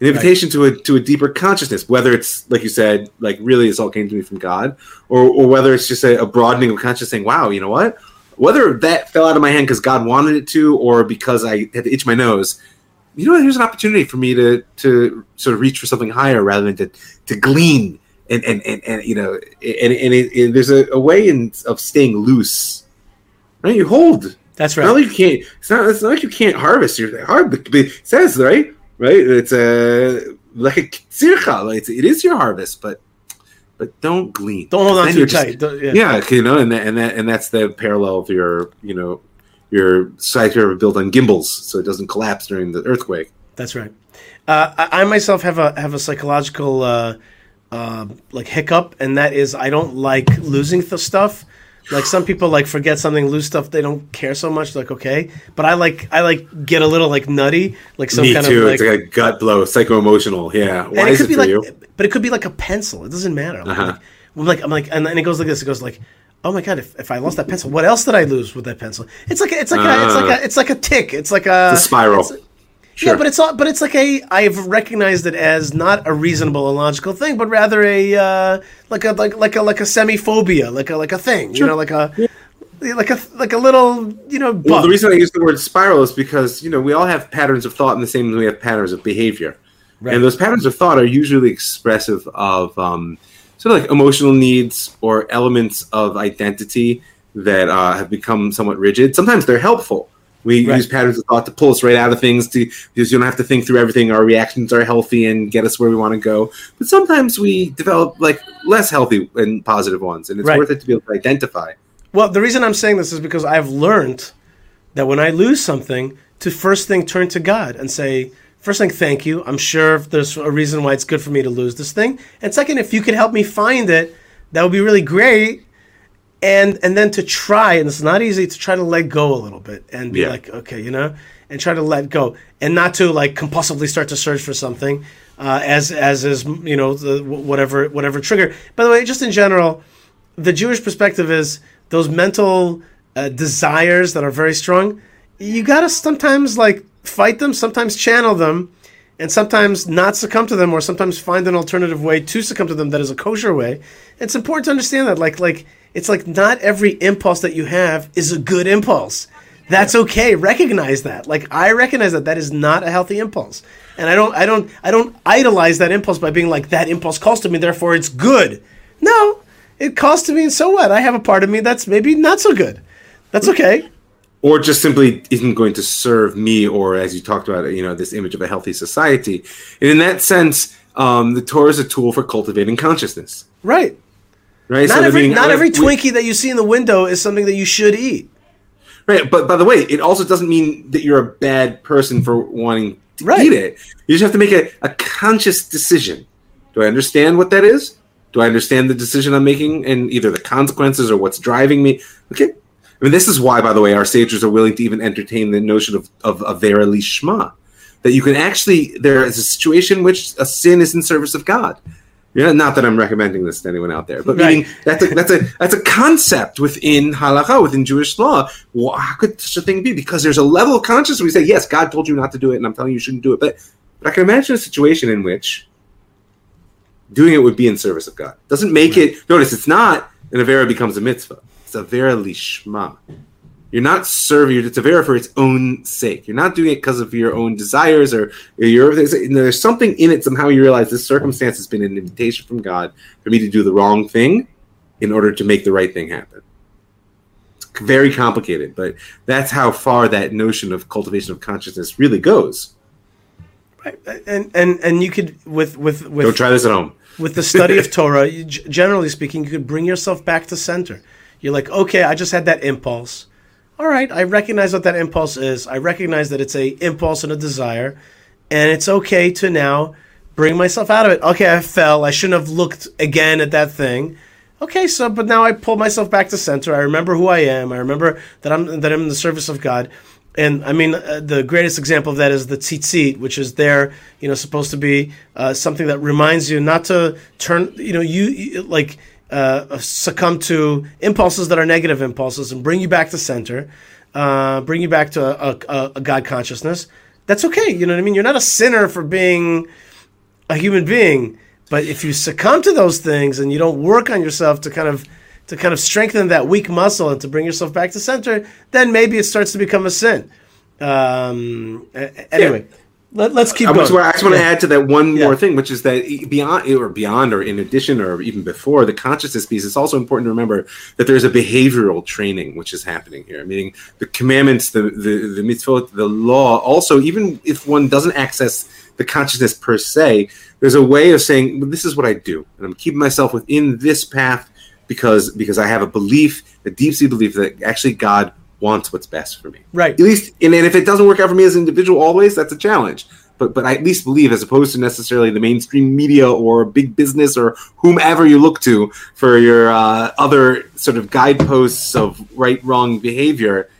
an invitation to a to a deeper consciousness. Whether it's like you said, like really this all came to me from God, or or whether it's just a, a broadening of consciousness, saying, wow, you know what? Whether that fell out of my hand because God wanted it to, or because I had to itch my nose, you know, what? here's an opportunity for me to to sort of reach for something higher rather than to to glean. And, and, and, and you know and, and it, it, there's a, a way in, of staying loose right you hold That's It's not right. like you can't. It's not. It's not like you can't harvest. You're hard. It says right, right. It's a like a tzircha. It's, it is your harvest, but but don't glean. Don't hold on too just- tight. Yeah. Yeah, you know, and that, and that and that's the parallel of your you know your are built on gimbals, so it doesn't collapse during the earthquake. That's right. Uh, I, I myself have a have a psychological uh, uh, like hiccup, and that is I don't like losing the stuff. Like some people like forget something, lose stuff. They don't care so much. Like okay, but I like I like get a little like nutty, like some Me kind too. of it's like. like a gut blow, psycho emotional. Yeah. Why and it is could it be for like, you? but it could be like a pencil. It doesn't matter. Like, Uh-huh. I'm like, I'm like, and then it goes like this. It goes like, oh my god, if, if I lost that pencil, what else did I lose with that pencil? It's like a, it's like a, it's like a it's like a tick. It's like a, The spiral. it's- Sure. Yeah, but it's all, but it's like a I've recognized it as not a reasonable and logical thing, but rather a uh, like a like like a like a semi-phobia, like a like a thing, you know, like a like a like a little you know bug. Well, the reason I use the word spiral is because you know we all have patterns of thought in the same way we have patterns of behavior, Right. and those patterns of thought are usually expressive of um, sort of like emotional needs or elements of identity that uh, have become somewhat rigid. Sometimes they're helpful. We Right. use patterns of thought to pull us right out of things, to, because you don't have to think through everything. Our reactions are healthy and get us where we want to go. But sometimes we develop like less healthy and positive ones, and it's Right. worth it to be able to identify. Well, the reason I'm saying this is because I've learned that when I lose something, to first thing turn to God and say, first thing, thank you. I'm sure there's a reason why it's good for me to lose this thing. And second, if you could help me find it, that would be really great. And and then to try, and it's not easy to try to let go a little bit and be Yeah. like, okay, you know, and try to let go, and not to like compulsively start to search for something, uh, as as is you know the whatever whatever trigger. By the way, just in general, the Jewish perspective is those mental uh, desires that are very strong. You gotta sometimes like fight them, sometimes channel them, and sometimes not succumb to them, or sometimes find an alternative way to succumb to them that is a kosher way. It's important to understand that, like, like it's like not every impulse that you have is a good impulse. That's okay. Recognize that. Like I recognize that that is not a healthy impulse, and I don't, I don't, I don't idolize that impulse by being like that impulse calls to me, therefore it's good. No, it calls to me, and so what? I have a part of me that's maybe not so good. That's okay. or just simply isn't going to serve me or as you talked about you know this image of a healthy society and in that sense um, the torah is a tool for cultivating consciousness Right. Right Not I every not every we- Twinkie that you see in the window is something that you should eat. right but by the way it also doesn't mean that you're a bad person for wanting to Right. eat it you just have to make a, a conscious decision do i understand what that is do i understand the decision i'm making and either the consequences or what's driving me okay I mean, this is why, by the way, our sages are willing to even entertain the notion of of avera lishma, that you can actually there is a situation in which a sin is in service of God. Yeah, not that I'm recommending this to anyone out there, but Right. meaning that's a that's a that's a concept within halakha, within Jewish law. Well, how could such a thing be? Because there's a level of consciousness where we say, yes, God told you not to do it, and I'm telling you you shouldn't do it. But but I can imagine a situation in which doing it would be in service of God. Doesn't make it. Notice it's not an avera becomes a mitzvah. It's a avera lishma. You're not serving. It's avera for its own sake. You're not doing it because of your own desires or your. There's, there's something in it. Somehow you realize this circumstance has been an invitation from God for me to do the wrong thing in order to make the right thing happen. It's very complicated, but that's how far that notion of cultivation of consciousness really goes. Right. And and and you could with with with Don't try this at home. with the study of Torah, you, generally speaking, you could bring yourself back to center. You're like, okay, I just had that impulse. All right, I recognize what that impulse is. I recognize that it's a impulse and a desire, and it's okay to now bring myself out of it. Okay, I fell. I shouldn't have looked again at that thing. Okay, so but now I pull myself back to center. I remember who I am. I remember that I'm that I'm in the service of God. And I mean, uh, the greatest example of that is the tzitzit, which is there, you know, supposed to be uh, something that reminds you not to turn, you know, you, you like uh, succumb to impulses that are negative impulses and bring you back to center, uh, bring you back to a, a, a God consciousness. That's okay. You know what I mean? You're not a sinner for being a human being, but if you succumb to those things and you don't work on yourself to kind of to kind of strengthen that weak muscle and to bring yourself back to center, then maybe it starts to become a sin. Um, anyway, Let, us keep I going. just, want- I just want to add to that one Yeah. more thing, which is that beyond, or beyond, or in addition, or even before the consciousness piece, it's also important to remember that there's a behavioral training which is happening here. Meaning the commandments, the the, the mitzvot, the law. Also, even if one doesn't access the consciousness per se, there's a way of saying, well, "This is what I do, and I'm keeping myself within this path because because I have a belief, a deep seated belief that actually God wants what's best for me." Right. At least, and, and if it doesn't work out for me as an individual, always that's a challenge. But but I at least believe, as opposed to necessarily the mainstream media or big business or whomever you look to for your uh, other sort of guideposts of right wrong behavior,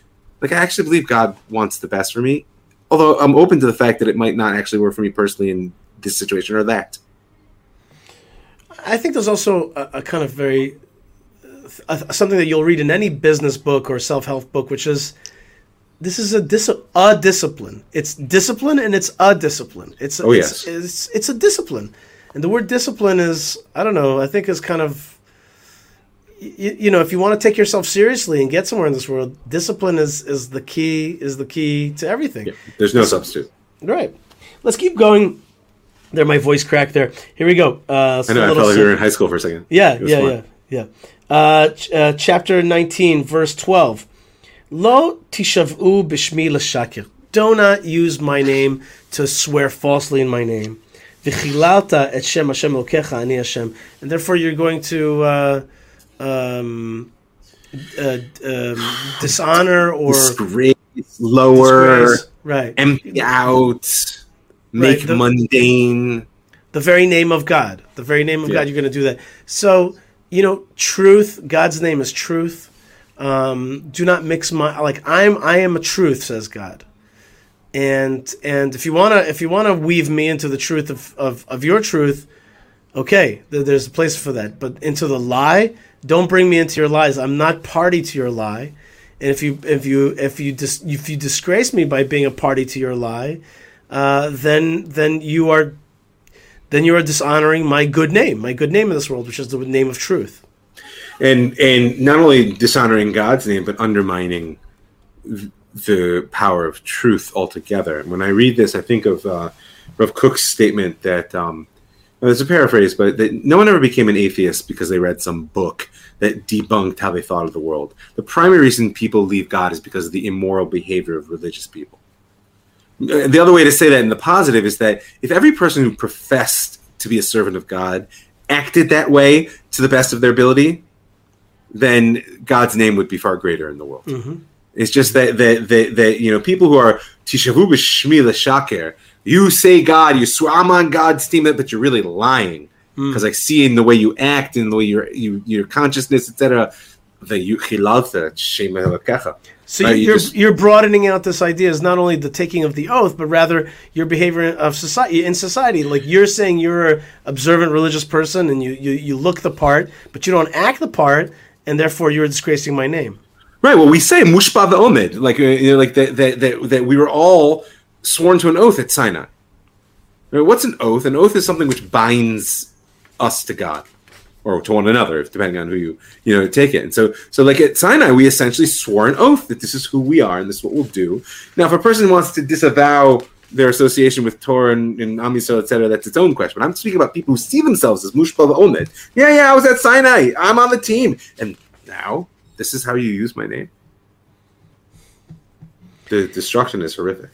like I actually believe God wants the best for me. Although I'm open to the fact that it might not actually work for me personally in this situation or that. I think there's also a, a kind of very uh, something that you'll read in any business book or self-help book, which is this is a dis- a discipline. It's discipline and it's a discipline. It's Oh, yes. it's it's a discipline, and the word discipline is I don't know. I think is kind of you, you know if you want to take yourself seriously and get somewhere in this world, discipline is is the key is the key to everything. There's no substitute. Right. Let's keep going. There, my voice cracked there. Here we go. Uh, I know. I felt like we were in high school for a second. yeah, yeah, fun. yeah, yeah. Uh, ch- uh, chapter 19, verse 12. Lo tishavu bishmi l'shakir. Do not use my name to swear falsely in my name. V'chilalta et shem Hashem Elokecha ani Hashem. And therefore you're going to uh, um, uh, um, dishonor or Disgrace, lower, disgrace. Right. empty out, make the- mundane. the very name of God. The very name of Yeah. God, you're going to do that. So, you know, truth, God's name is truth. Um, do not mix my like I'm I am a truth, says God. And and if you wanna if you wanna weave me into the truth of, of, of your truth, okay, th- there's a place for that. But into the lie, don't bring me into your lies. I'm not party to your lie. And if you if you if you dis, if you disgrace me by being a party to your lie, uh, then then you are then you are dishonoring my good name, my good name in this world, which is the name of truth. and and not only dishonoring God's name, but undermining the power of truth altogether. And When I read this, I think of uh, Rav Kook's statement that um, well, it's a paraphrase, but that no one ever became an atheist because they read some book that debunked how they thought of the world. The primary reason people leave God is because of the immoral behavior of religious people. The other way to say that in the positive is that if every person who professed to be a servant of God acted that way to the best of their ability, then God's name would be far greater in the world. Mm-hmm. It's just that that, that that you know people who are tishavu b'shmi l'shaker, you say God, you swear I'm on God's team, but you're really lying mm. because I see in the way you act, in the way your you, your consciousness, etc. That you chilalta shem elokecha. So Right, you you're just- you're broadening out this idea is not only the taking of the oath, but rather your behavior of society in society. Like you're saying you're an observant religious person and you, you, you look the part, but you don't act the part, and therefore you're disgracing my name. Right. Well, we say mushba ve'omed, like uh, you know, like that, that that that we were all sworn to an oath at Sinai. Now, What's an oath? An oath is something which binds us to God or to one another, if depending on who you you know take it. And so, so like at Sinai, we essentially swore an oath that this is who we are and this is what we'll do. Now, if a person wants to disavow their association with Torah and, and Am Yisrael, et cetera, that's its own question. But I'm speaking about people who see themselves as mushba ve'omed. Yeah, yeah, I was at Sinai. I'm on the team, and now this is how you use my name. The destruction is horrific.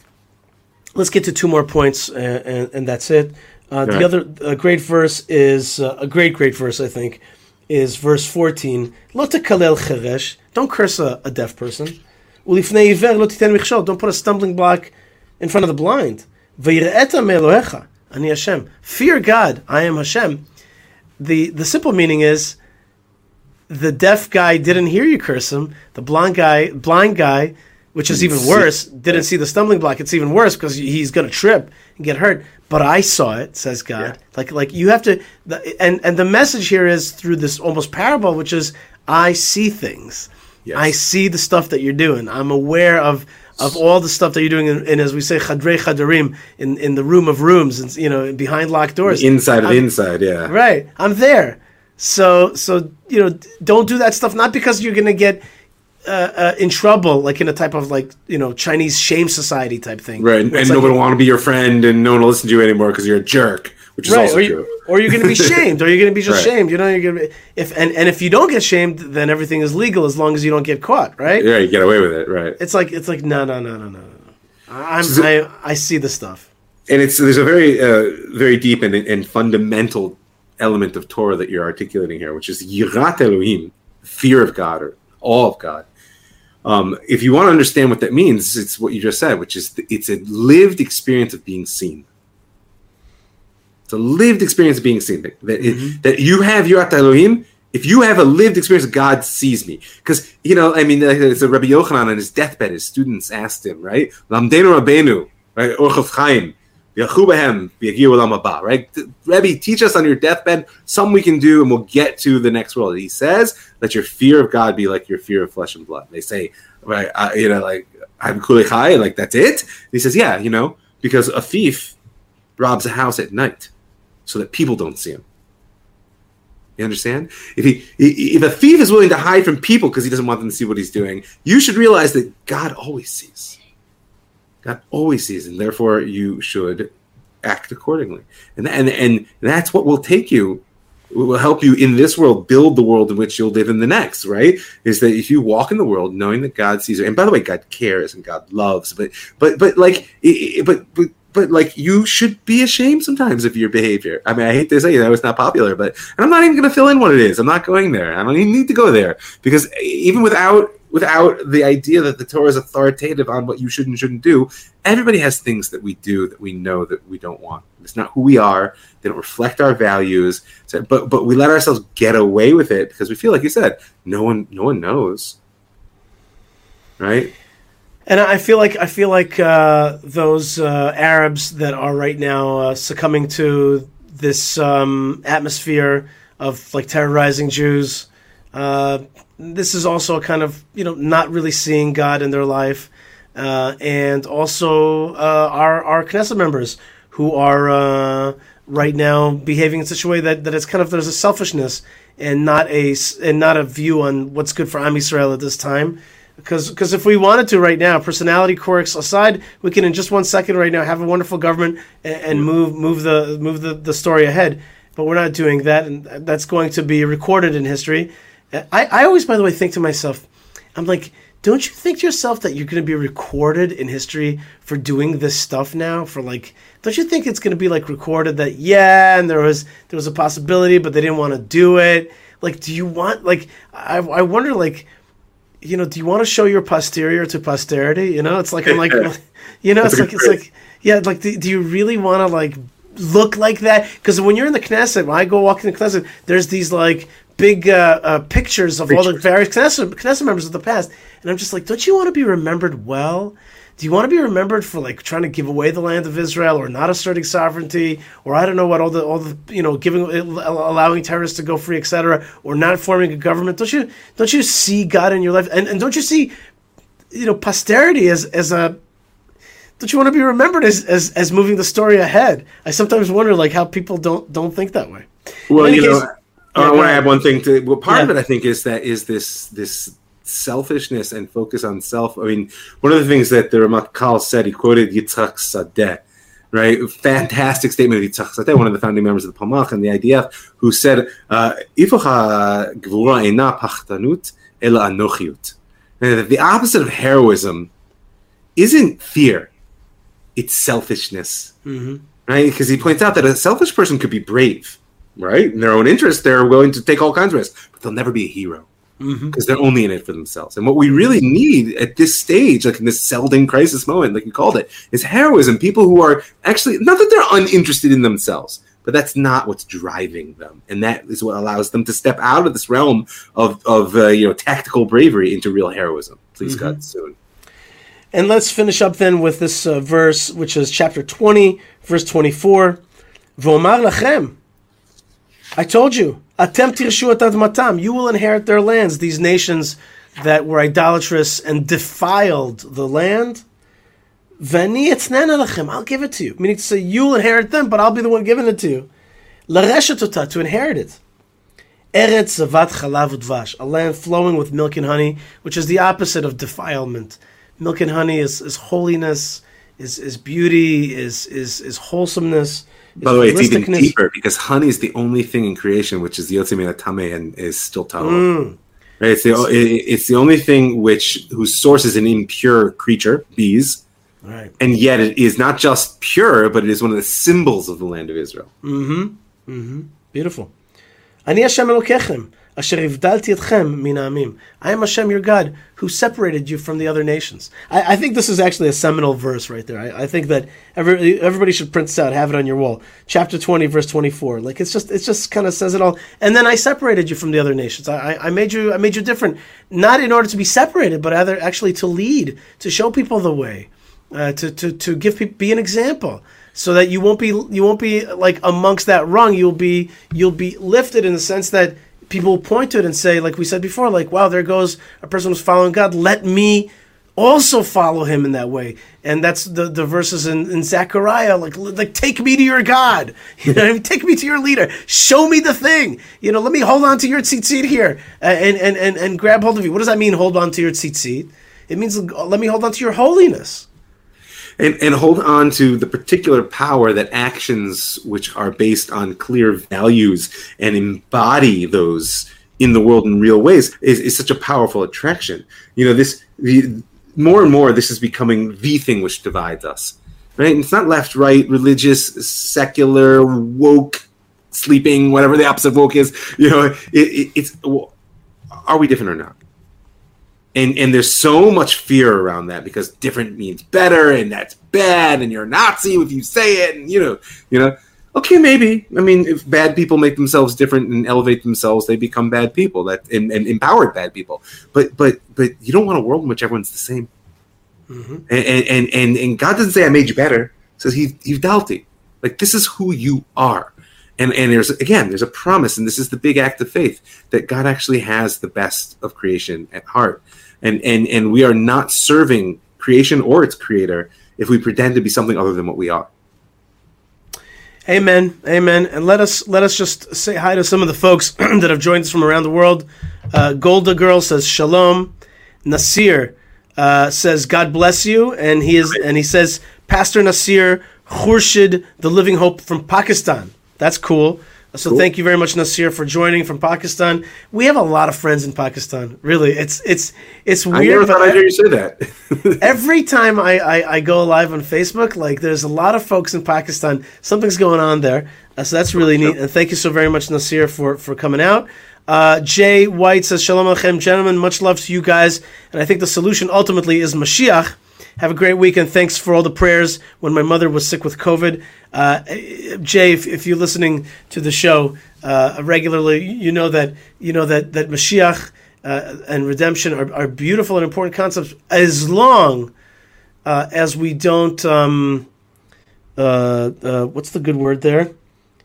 Let's get to two more points, uh, and, and that's it. Uh, the Right. other a great verse is uh, a great, great verse, I think, is verse 14. Lo tekalel cheresh. Don't curse a, a deaf person. Ulifnei iver lo titen michshol. Don't put a stumbling block in front of the blind. Me'elohecha. Ani Hashem. Fear God. I am Hashem. The, the simple meaning is the deaf guy didn't hear you curse him. The blind guy, blind guy, which is even worse, didn't see the stumbling block. It's even worse because he's going to trip and get hurt. But I saw it, says God. Yeah. Like, like you have to, the, and and the message here is through this almost parable, which is I see things. Yes. I see the stuff that you're doing. I'm aware of of all the stuff that you're doing, in, in as we say, chadrei chadarim, in in the room of rooms, and you know, behind locked doors. Inside of I'm- inside, yeah. Right. I'm there. So so you know, don't do that stuff. Not because you're gonna get uh, uh, in trouble, like in a type of like you know Chinese shame society type thing, Right, and, Where it's and like- nobody will want to be your friend, and no one will listen to you anymore because you're a jerk, which is right, also or, true. you, or you're going to be shamed, or you're going to be just Right. shamed. You know, you're going to be if and, and if you don't get shamed, then everything is legal as long as you don't get caught, right? Yeah, you get away with it, right? It's like it's like no, no, no, no, no, no. I'm So- I, I see the stuff. and it's there's a very uh, very deep and, and fundamental element of Torah that you're articulating here, which is yirat Elohim, fear of God or awe of God. Um, if you want to understand what that means, it's what you just said, which is th- it's a lived experience of being seen. It's a lived experience of being seen. That, that, it- that you have yirat Elohim. If you have a lived experience of God sees me, because you know, I mean, it's a Rabbi Yochanan on his deathbed. His students asked him, right? Lamdenu Rabbeinu, right? Orchav Chaim, Right? Rebbe, teach us on your deathbed some we can do, and we'll get to the next world. He says, let your fear of God be like your fear of flesh and blood. They say, right, uh, you know, like I'm Kulei Chai, and like that's it. And he says, yeah, you know, because a thief robs a house at night so that people don't see him. You understand? If he, if a thief is willing to hide from people because he doesn't want them to see what he's doing, you should realize that God always sees. God always sees, and therefore you should act accordingly. And and and that's what will take you, will help you in this world build the world in which you'll live in the next. Right? Is that if you walk in the world knowing that God sees you, and by the way, God cares and God loves, but but but like but but. But like you should be ashamed sometimes of your behavior. I mean, I hate to say that it's not popular, but and I'm not even going to fill in what it is. I'm not going there. I don't even need to go there because even without without the idea that the Torah is authoritative on what you should and shouldn't do, everybody has things that we do that we know that we don't want. It's not who we are. They don't reflect our values. So, but but we let ourselves get away with it because we feel like you said, no one no one knows, right? And I feel like I feel like uh, those uh, Arabs that are right now uh, succumbing to this um, atmosphere of like terrorizing Jews. Uh, this is also kind of you know not really seeing God in their life, uh, and also uh, our our Knesset members who are uh, right now behaving in such a way that, that it's kind of there's a selfishness and not a and not a view on what's good for Am Yisrael at this time because because if we wanted to right now, personality quirks aside, we can in just one second right now have a wonderful government and, and move move the move the, the story ahead. But we're not doing that, and that's going to be recorded in history. I, I always, by the way, think to myself, I'm like, don't you think to yourself that you're going to be recorded in history for doing this stuff now? For like, don't you think it's going to be like recorded that yeah, and there was there was a possibility, but they didn't want to do it. Like, do you want like I I wonder like you know, do you want to show your posterior to posterity? You know, it's like I'm like, you know, it's like it's like, yeah, like do, do you really want to like look like that? Because when you're in the Knesset, when I go walk in the Knesset, there's these like big uh, uh, pictures of all the various Knesset, Knesset members of the past, and I'm just like, don't you want to be remembered well? Do you want to be remembered for like trying to give away the land of Israel, or not asserting sovereignty, or I don't know what all the all the you know giving allowing terrorists to go free, etc., or not forming a government? Don't you don't you see God in your life, and, and don't you see you know posterity as as a don't you want to be remembered as, as as moving the story ahead? I sometimes wonder like how people don't don't think that way. Well, you know, case- I Yeah, want to add one thing to. Well, part of it, I think, is that is this this selfishness and focus on self. I mean, one of the things that the Ramakal said, he quoted Yitzhak Sadeh, right? Fantastic statement of Yitzhak Sadeh, one of the founding members of the Palmach and the IDF, who said, uh, "Ifocha gvura ena pachtanut ela anochiut." The opposite of heroism isn't fear; it's selfishness mm-hmm. right? Because he points out that a selfish person could be brave, right? In their own interest, they're willing to take all kinds of risks, but they'll never be a hero mm-hmm. because they're only in it for themselves. And what we really need at this stage, like in this Seldon crisis moment, like you called it, is heroism. People who are actually not that they're uninterested in themselves, but that's not what's driving them, and that is what allows them to step out of this realm of of uh, you know tactical bravery into real heroism. Please God, mm-hmm. soon. And let's finish up then with this uh, verse, which is chapter 20, verse 24. V'omar lachem. I told you, atem et admatam. You will inherit their lands. These nations that were idolatrous and defiled the land. V'ani etznena lachem. I'll give it to you. Meaning to say, you'll inherit them, but I'll be the one giving it to you. Lareshet ota, to inherit it. Eretz Zavat Chalav Udvash, a land flowing with milk and honey, which is the opposite of defilement milk and honey is, is holiness, is is beauty, is is is wholesomeness. By the way, it's even deeper because honey is the only thing in creation which is Yotzimena Tame and is still Tama. Mm. Right? It's the it's the only thing which whose source is an impure creature, bees. Right. And yet it is not just pure, but it is one of the symbols of the land of Israel. Mm-hmm. Mm-hmm. Beautiful. אשר הבדלתי אתכם מן העמים. I am Hashem your God, who separated you from the other nations. I, I think this is actually a seminal verse right there. I, I think that every, everybody should print this out, have it on your wall. Chapter 20, verse 24. Like it's just, it just kind of says it all. And then I separated you from the other nations. I, I, I made you, I made you different, not in order to be separated, but rather actually to lead, to show people the way uh, to, to, to give people be an example so that you won't be you won't be like amongst that rung you'll be you'll be lifted in the sense that people point to it and say like we said before like wow there goes a person who's following God. Let me also follow him in that way. And that's the, the verses in, in Zechariah like like take me to your God. You know take me to your leader. Show me the thing. You know let me hold on to your tzitzit here. Uh, and, and, and, and grab hold of you. What does that mean hold on to your tzitzit? It means let me hold on to your holiness and, and hold on to the particular power that actions which are based on clear values and embody those in the world in real ways is, is such a powerful attraction. You know, this the more and more this is becoming the thing which divides us. Right? And it's not left, right, religious, secular, woke, sleeping, whatever the opposite woke is. You know, it, it, it's are we different or not? And and there's so much fear around that because different means better and that's bad and you're a Nazi if you say it and you know you know. Okay maybe. I mean if bad people make themselves different and elevate themselves they become bad people that and, and empowered bad people. But but but you don't want a world in which everyone's the same. Mm-hmm. And, and and and God doesn't say I made you better. He says he you've dalti like this is who you are. And and there's again there's a promise and this is the big act of faith that God actually has the best of creation at heart and and and we are not serving creation or its creator if we pretend to be something other than what we are Amen, amen. And let us let us just say hi to some of the folks that have joined us from around the world. Uh, Golda Girl says shalom. Nasir uh, says God bless you, and he is and he says Pastor Nasir Khurshid, the Living Hope from Pakistan. That's cool. So thank you very much, Nasir, for joining from Pakistan. We have a lot of friends in Pakistan. Really, it's it's it's I weird. never thought I'd hear you say that every time I, I, I go live on Facebook, like there's a lot of folks in Pakistan. Something's going on there, uh, so that's really neat. And thank you so very much, Nasir, for for coming out. Uh, Jay White says, "Shalom Aleichem, gentlemen. Much love to you guys, and I think the solution ultimately is Mashiach." Have a great weekend. Thanks for all the prayers when my mother was sick with COVID. Uh, Jay, if, if you're listening to the show uh, regularly, you know that you know that that Mashiach uh, and redemption are, are beautiful and important concepts as long uh, as we don't um, uh, uh, what's the good word there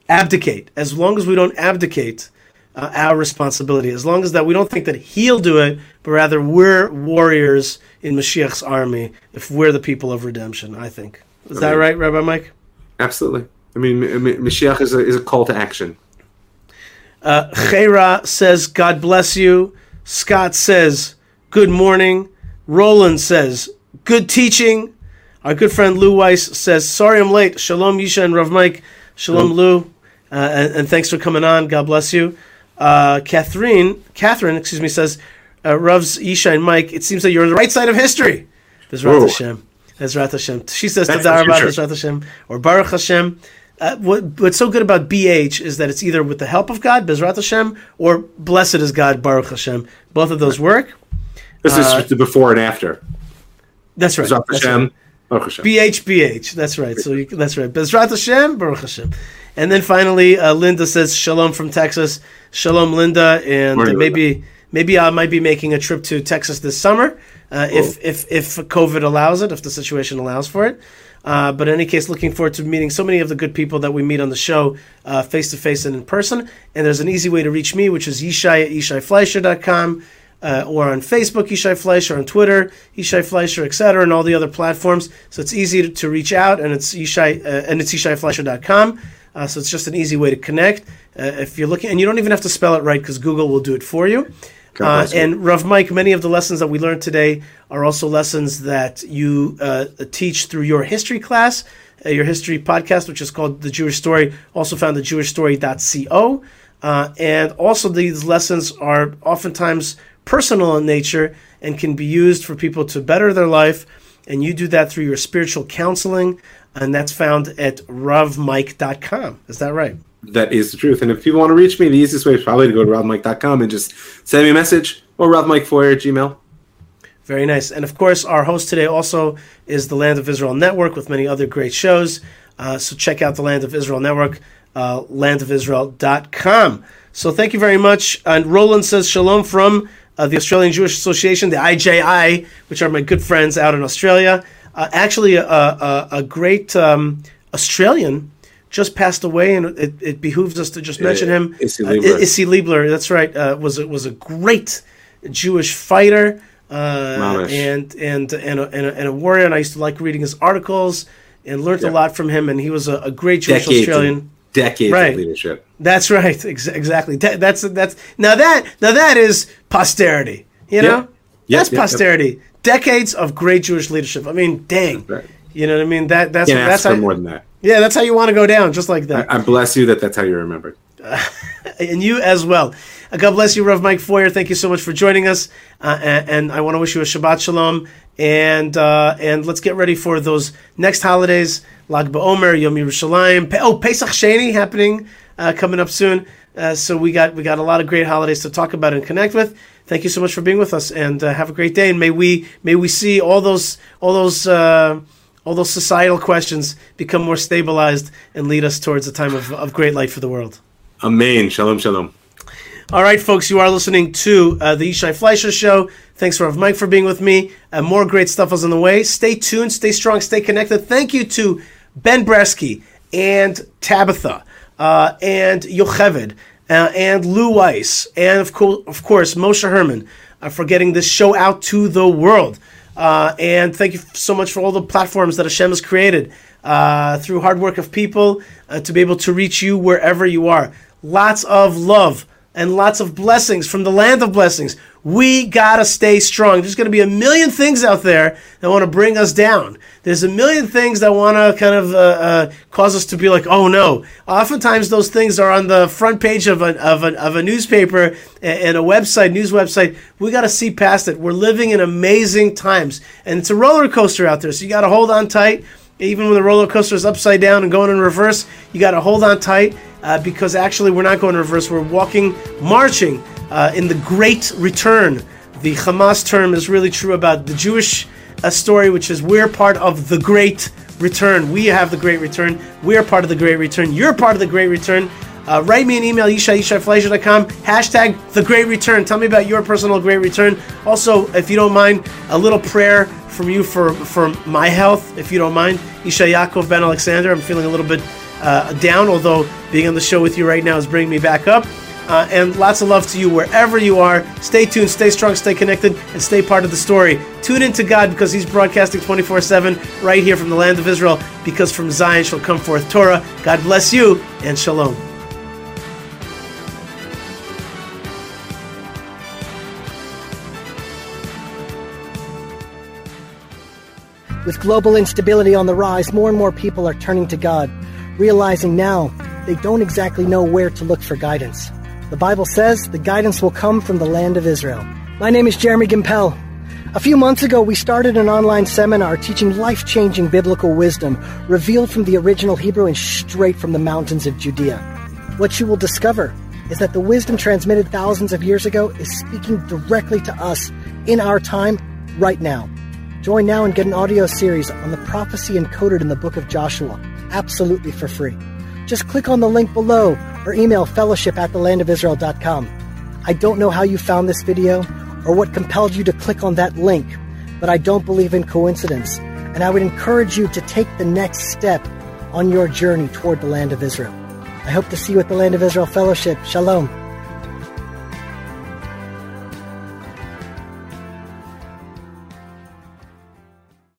abdicate as long as we don't abdicate uh, our responsibility as long as that we don't think that he'll do it but rather we're warriors in Mashiach's army if we're the people of redemption I think is that Right. right Rabbi Mike absolutely I mean M- M- Mashiach is a, is a call to action Uh, Chera says, God bless you. Scott says, good morning. Roland says, good teaching. Our good friend Lou Weiss says, sorry I'm late. Shalom Yishai and Rav Mike. Shalom Lou. Uh, and, and thanks for coming on. God bless you. Uh, Catherine, Catherine, excuse me, says, uh, Rav's Yishai and Mike, it seems that you're on the right side of history. Bezrat. Hashem. Bezrat Hashem. She says, Tadar Bezrat Hashem. Or Baruch Hashem. Uh, what, what's so good about BH is that it's either with the help of God, Bezrat Hashem, or blessed is God, Baruch Hashem. Both of those work. this is just the before and after That's right. That's Hashem, right. Baruch Hashem. BH, BH. That's right. So you, that's right. Bezrat Hashem, Baruch Hashem. And then finally, uh, Linda says, Shalom from Texas. Shalom, Linda. And Morning, uh, maybe maybe I might be making a trip to Texas this summer uh, if, if, if COVID allows it, if the situation allows for it. Uh, but in any case, looking forward to meeting so many of the good people that we meet on the show face to face and in person. And there's an easy way to reach me, which is yishai at yishaifleischer.com. Uh, or on Facebook, Yishai Fleischer, on Twitter, Yishai Fleischer, etc., and all the other platforms. So it's easy to, to reach out, and it's Yishai, uh, and it's YishaiFleischer.com. Uh, so it's just an easy way to connect. Uh, if you're looking, and you don't even have to spell it right because Google will do it for you. Uh, and Rav Mike, many of the lessons that we learned today are also lessons that you uh, teach through your history class, uh, your history podcast, which is called The Jewish Story, also found at jewishstory.co. Uh, and also, these lessons are oftentimes personal in nature and can be used for people to better their life. And you do that through your spiritual counseling, and that's found at ravmike.com. Is that right? That is the truth. And if people want to reach me, the easiest way is probably to go to ravmike.com and just send me a message or ravmikefeuer at gmail. Very nice. And of course, our host today also is the Land of Israel Network with many other great shows. Uh, so check out the Land of Israel Network, uh, landofisrael.com. So thank you very much. And Roland says shalom from uh, the Australian Jewish Association, the AJA, which are my good friends out in Australia. Uh, actually, a, a, a great um, Australian just passed away, and it, it behooves us to just mention him. Isi Uh, Leibler. Isi Leibler, that's right, uh, was a, was a great Jewish fighter uh, and and and a, and, a, and a warrior. And I used to like reading his articles and learned a lot from him. And he was a, a great Jewish Decades, Australian. of, decades Right. of leadership. That's right, ex- exactly. That, that's that's now that now that is posterity. You know, Yep, that's yep, yep. posterity. Decades of great Jewish leadership. I mean, dang. Right. You know what I mean? That that's that's how, more than that. yeah, that's how you want to go down, just like that. I bless you that that's how you're remembered. and you as well. Uh, God bless you, Rav Mike Feuer. Thank you so much for joining us, uh, and, and I want to wish you a Shabbat Shalom. And uh, and let's get ready for those next holidays: Lag Ba'omer, Yom Yerushalayim. Pe- oh, Pesach Sheni happening uh, coming up soon. Uh, so we got we got a lot of great holidays to talk about and connect with. Thank you so much for being with us, and uh, have a great day. And may we may we see all those all those. Uh, all those societal questions become more stabilized and lead us towards a time of, of great light for the world. Amen. Shalom, shalom. All right, folks, you are listening to uh, the Yishai Fleischer Show. Thanks, Rav Mike, for being with me. Uh, more great stuff is on the way. Stay tuned, stay strong, stay connected. Thank you to Ben Bresky and Tabitha uh, and Yocheved uh, and Lou Weiss and, of, co- of course, Moshe Herman uh, for getting this show out to the world. Uh, and thank you so much for all the platforms that Hashem has created uh, through hard work of people uh, to be able to reach you wherever you are. Lots of love and lots of blessings from the land of blessings. We gotta stay strong. There's gonna be a million things out there that want to bring us down. There's a million things that want to kind of uh, uh, cause us to be like, oh no. Oftentimes, those things are on the front page of a, of a, of a newspaper and a website, news website. We got to see past it. We're living in amazing times, and it's a roller coaster out there. So you got to hold on tight. Even when the roller coaster is upside down and going in reverse, you got to hold on tight uh, because actually we're not going in reverse. We're walking, marching uh, in the great return. The Hamas term is really true about the Jewish uh, story, which is we're part of the great return. We have the great return. We're part of the great return. You're part of the great return. Uh, write me an email, yishai, yishaifleischer.com, hashtag the great return. Tell me about your personal great return. Also, if you don't mind, a little prayer from you for, for my health, if you don't mind. Yishai Yaakov Ben Alexander, I'm feeling a little bit uh, down, although being on the show with you right now is bringing me back up. Uh, and lots of love to you wherever you are. Stay tuned, stay strong, stay connected, and stay part of the story. Tune into God because He's broadcasting 24 7 right here from the land of Israel, because from Zion shall come forth Torah. God bless you, and shalom. With global instability on the rise, more and more people are turning to God, realizing now they don't exactly know where to look for guidance. The Bible says the guidance will come from the land of Israel. My name is Jeremy Gimpel. A few months ago, we started an online seminar teaching life changing biblical wisdom revealed from the original Hebrew and straight from the mountains of Judea. What you will discover is that the wisdom transmitted thousands of years ago is speaking directly to us in our time, right now. Join now and get an audio series on the prophecy encoded in the book of Joshua, absolutely for free. Just click on the link below or email fellowship at thelandofisrael.com. I don't know how you found this video or what compelled you to click on that link, but I don't believe in coincidence, and I would encourage you to take the next step on your journey toward the land of Israel. I hope to see you at the Land of Israel Fellowship. Shalom.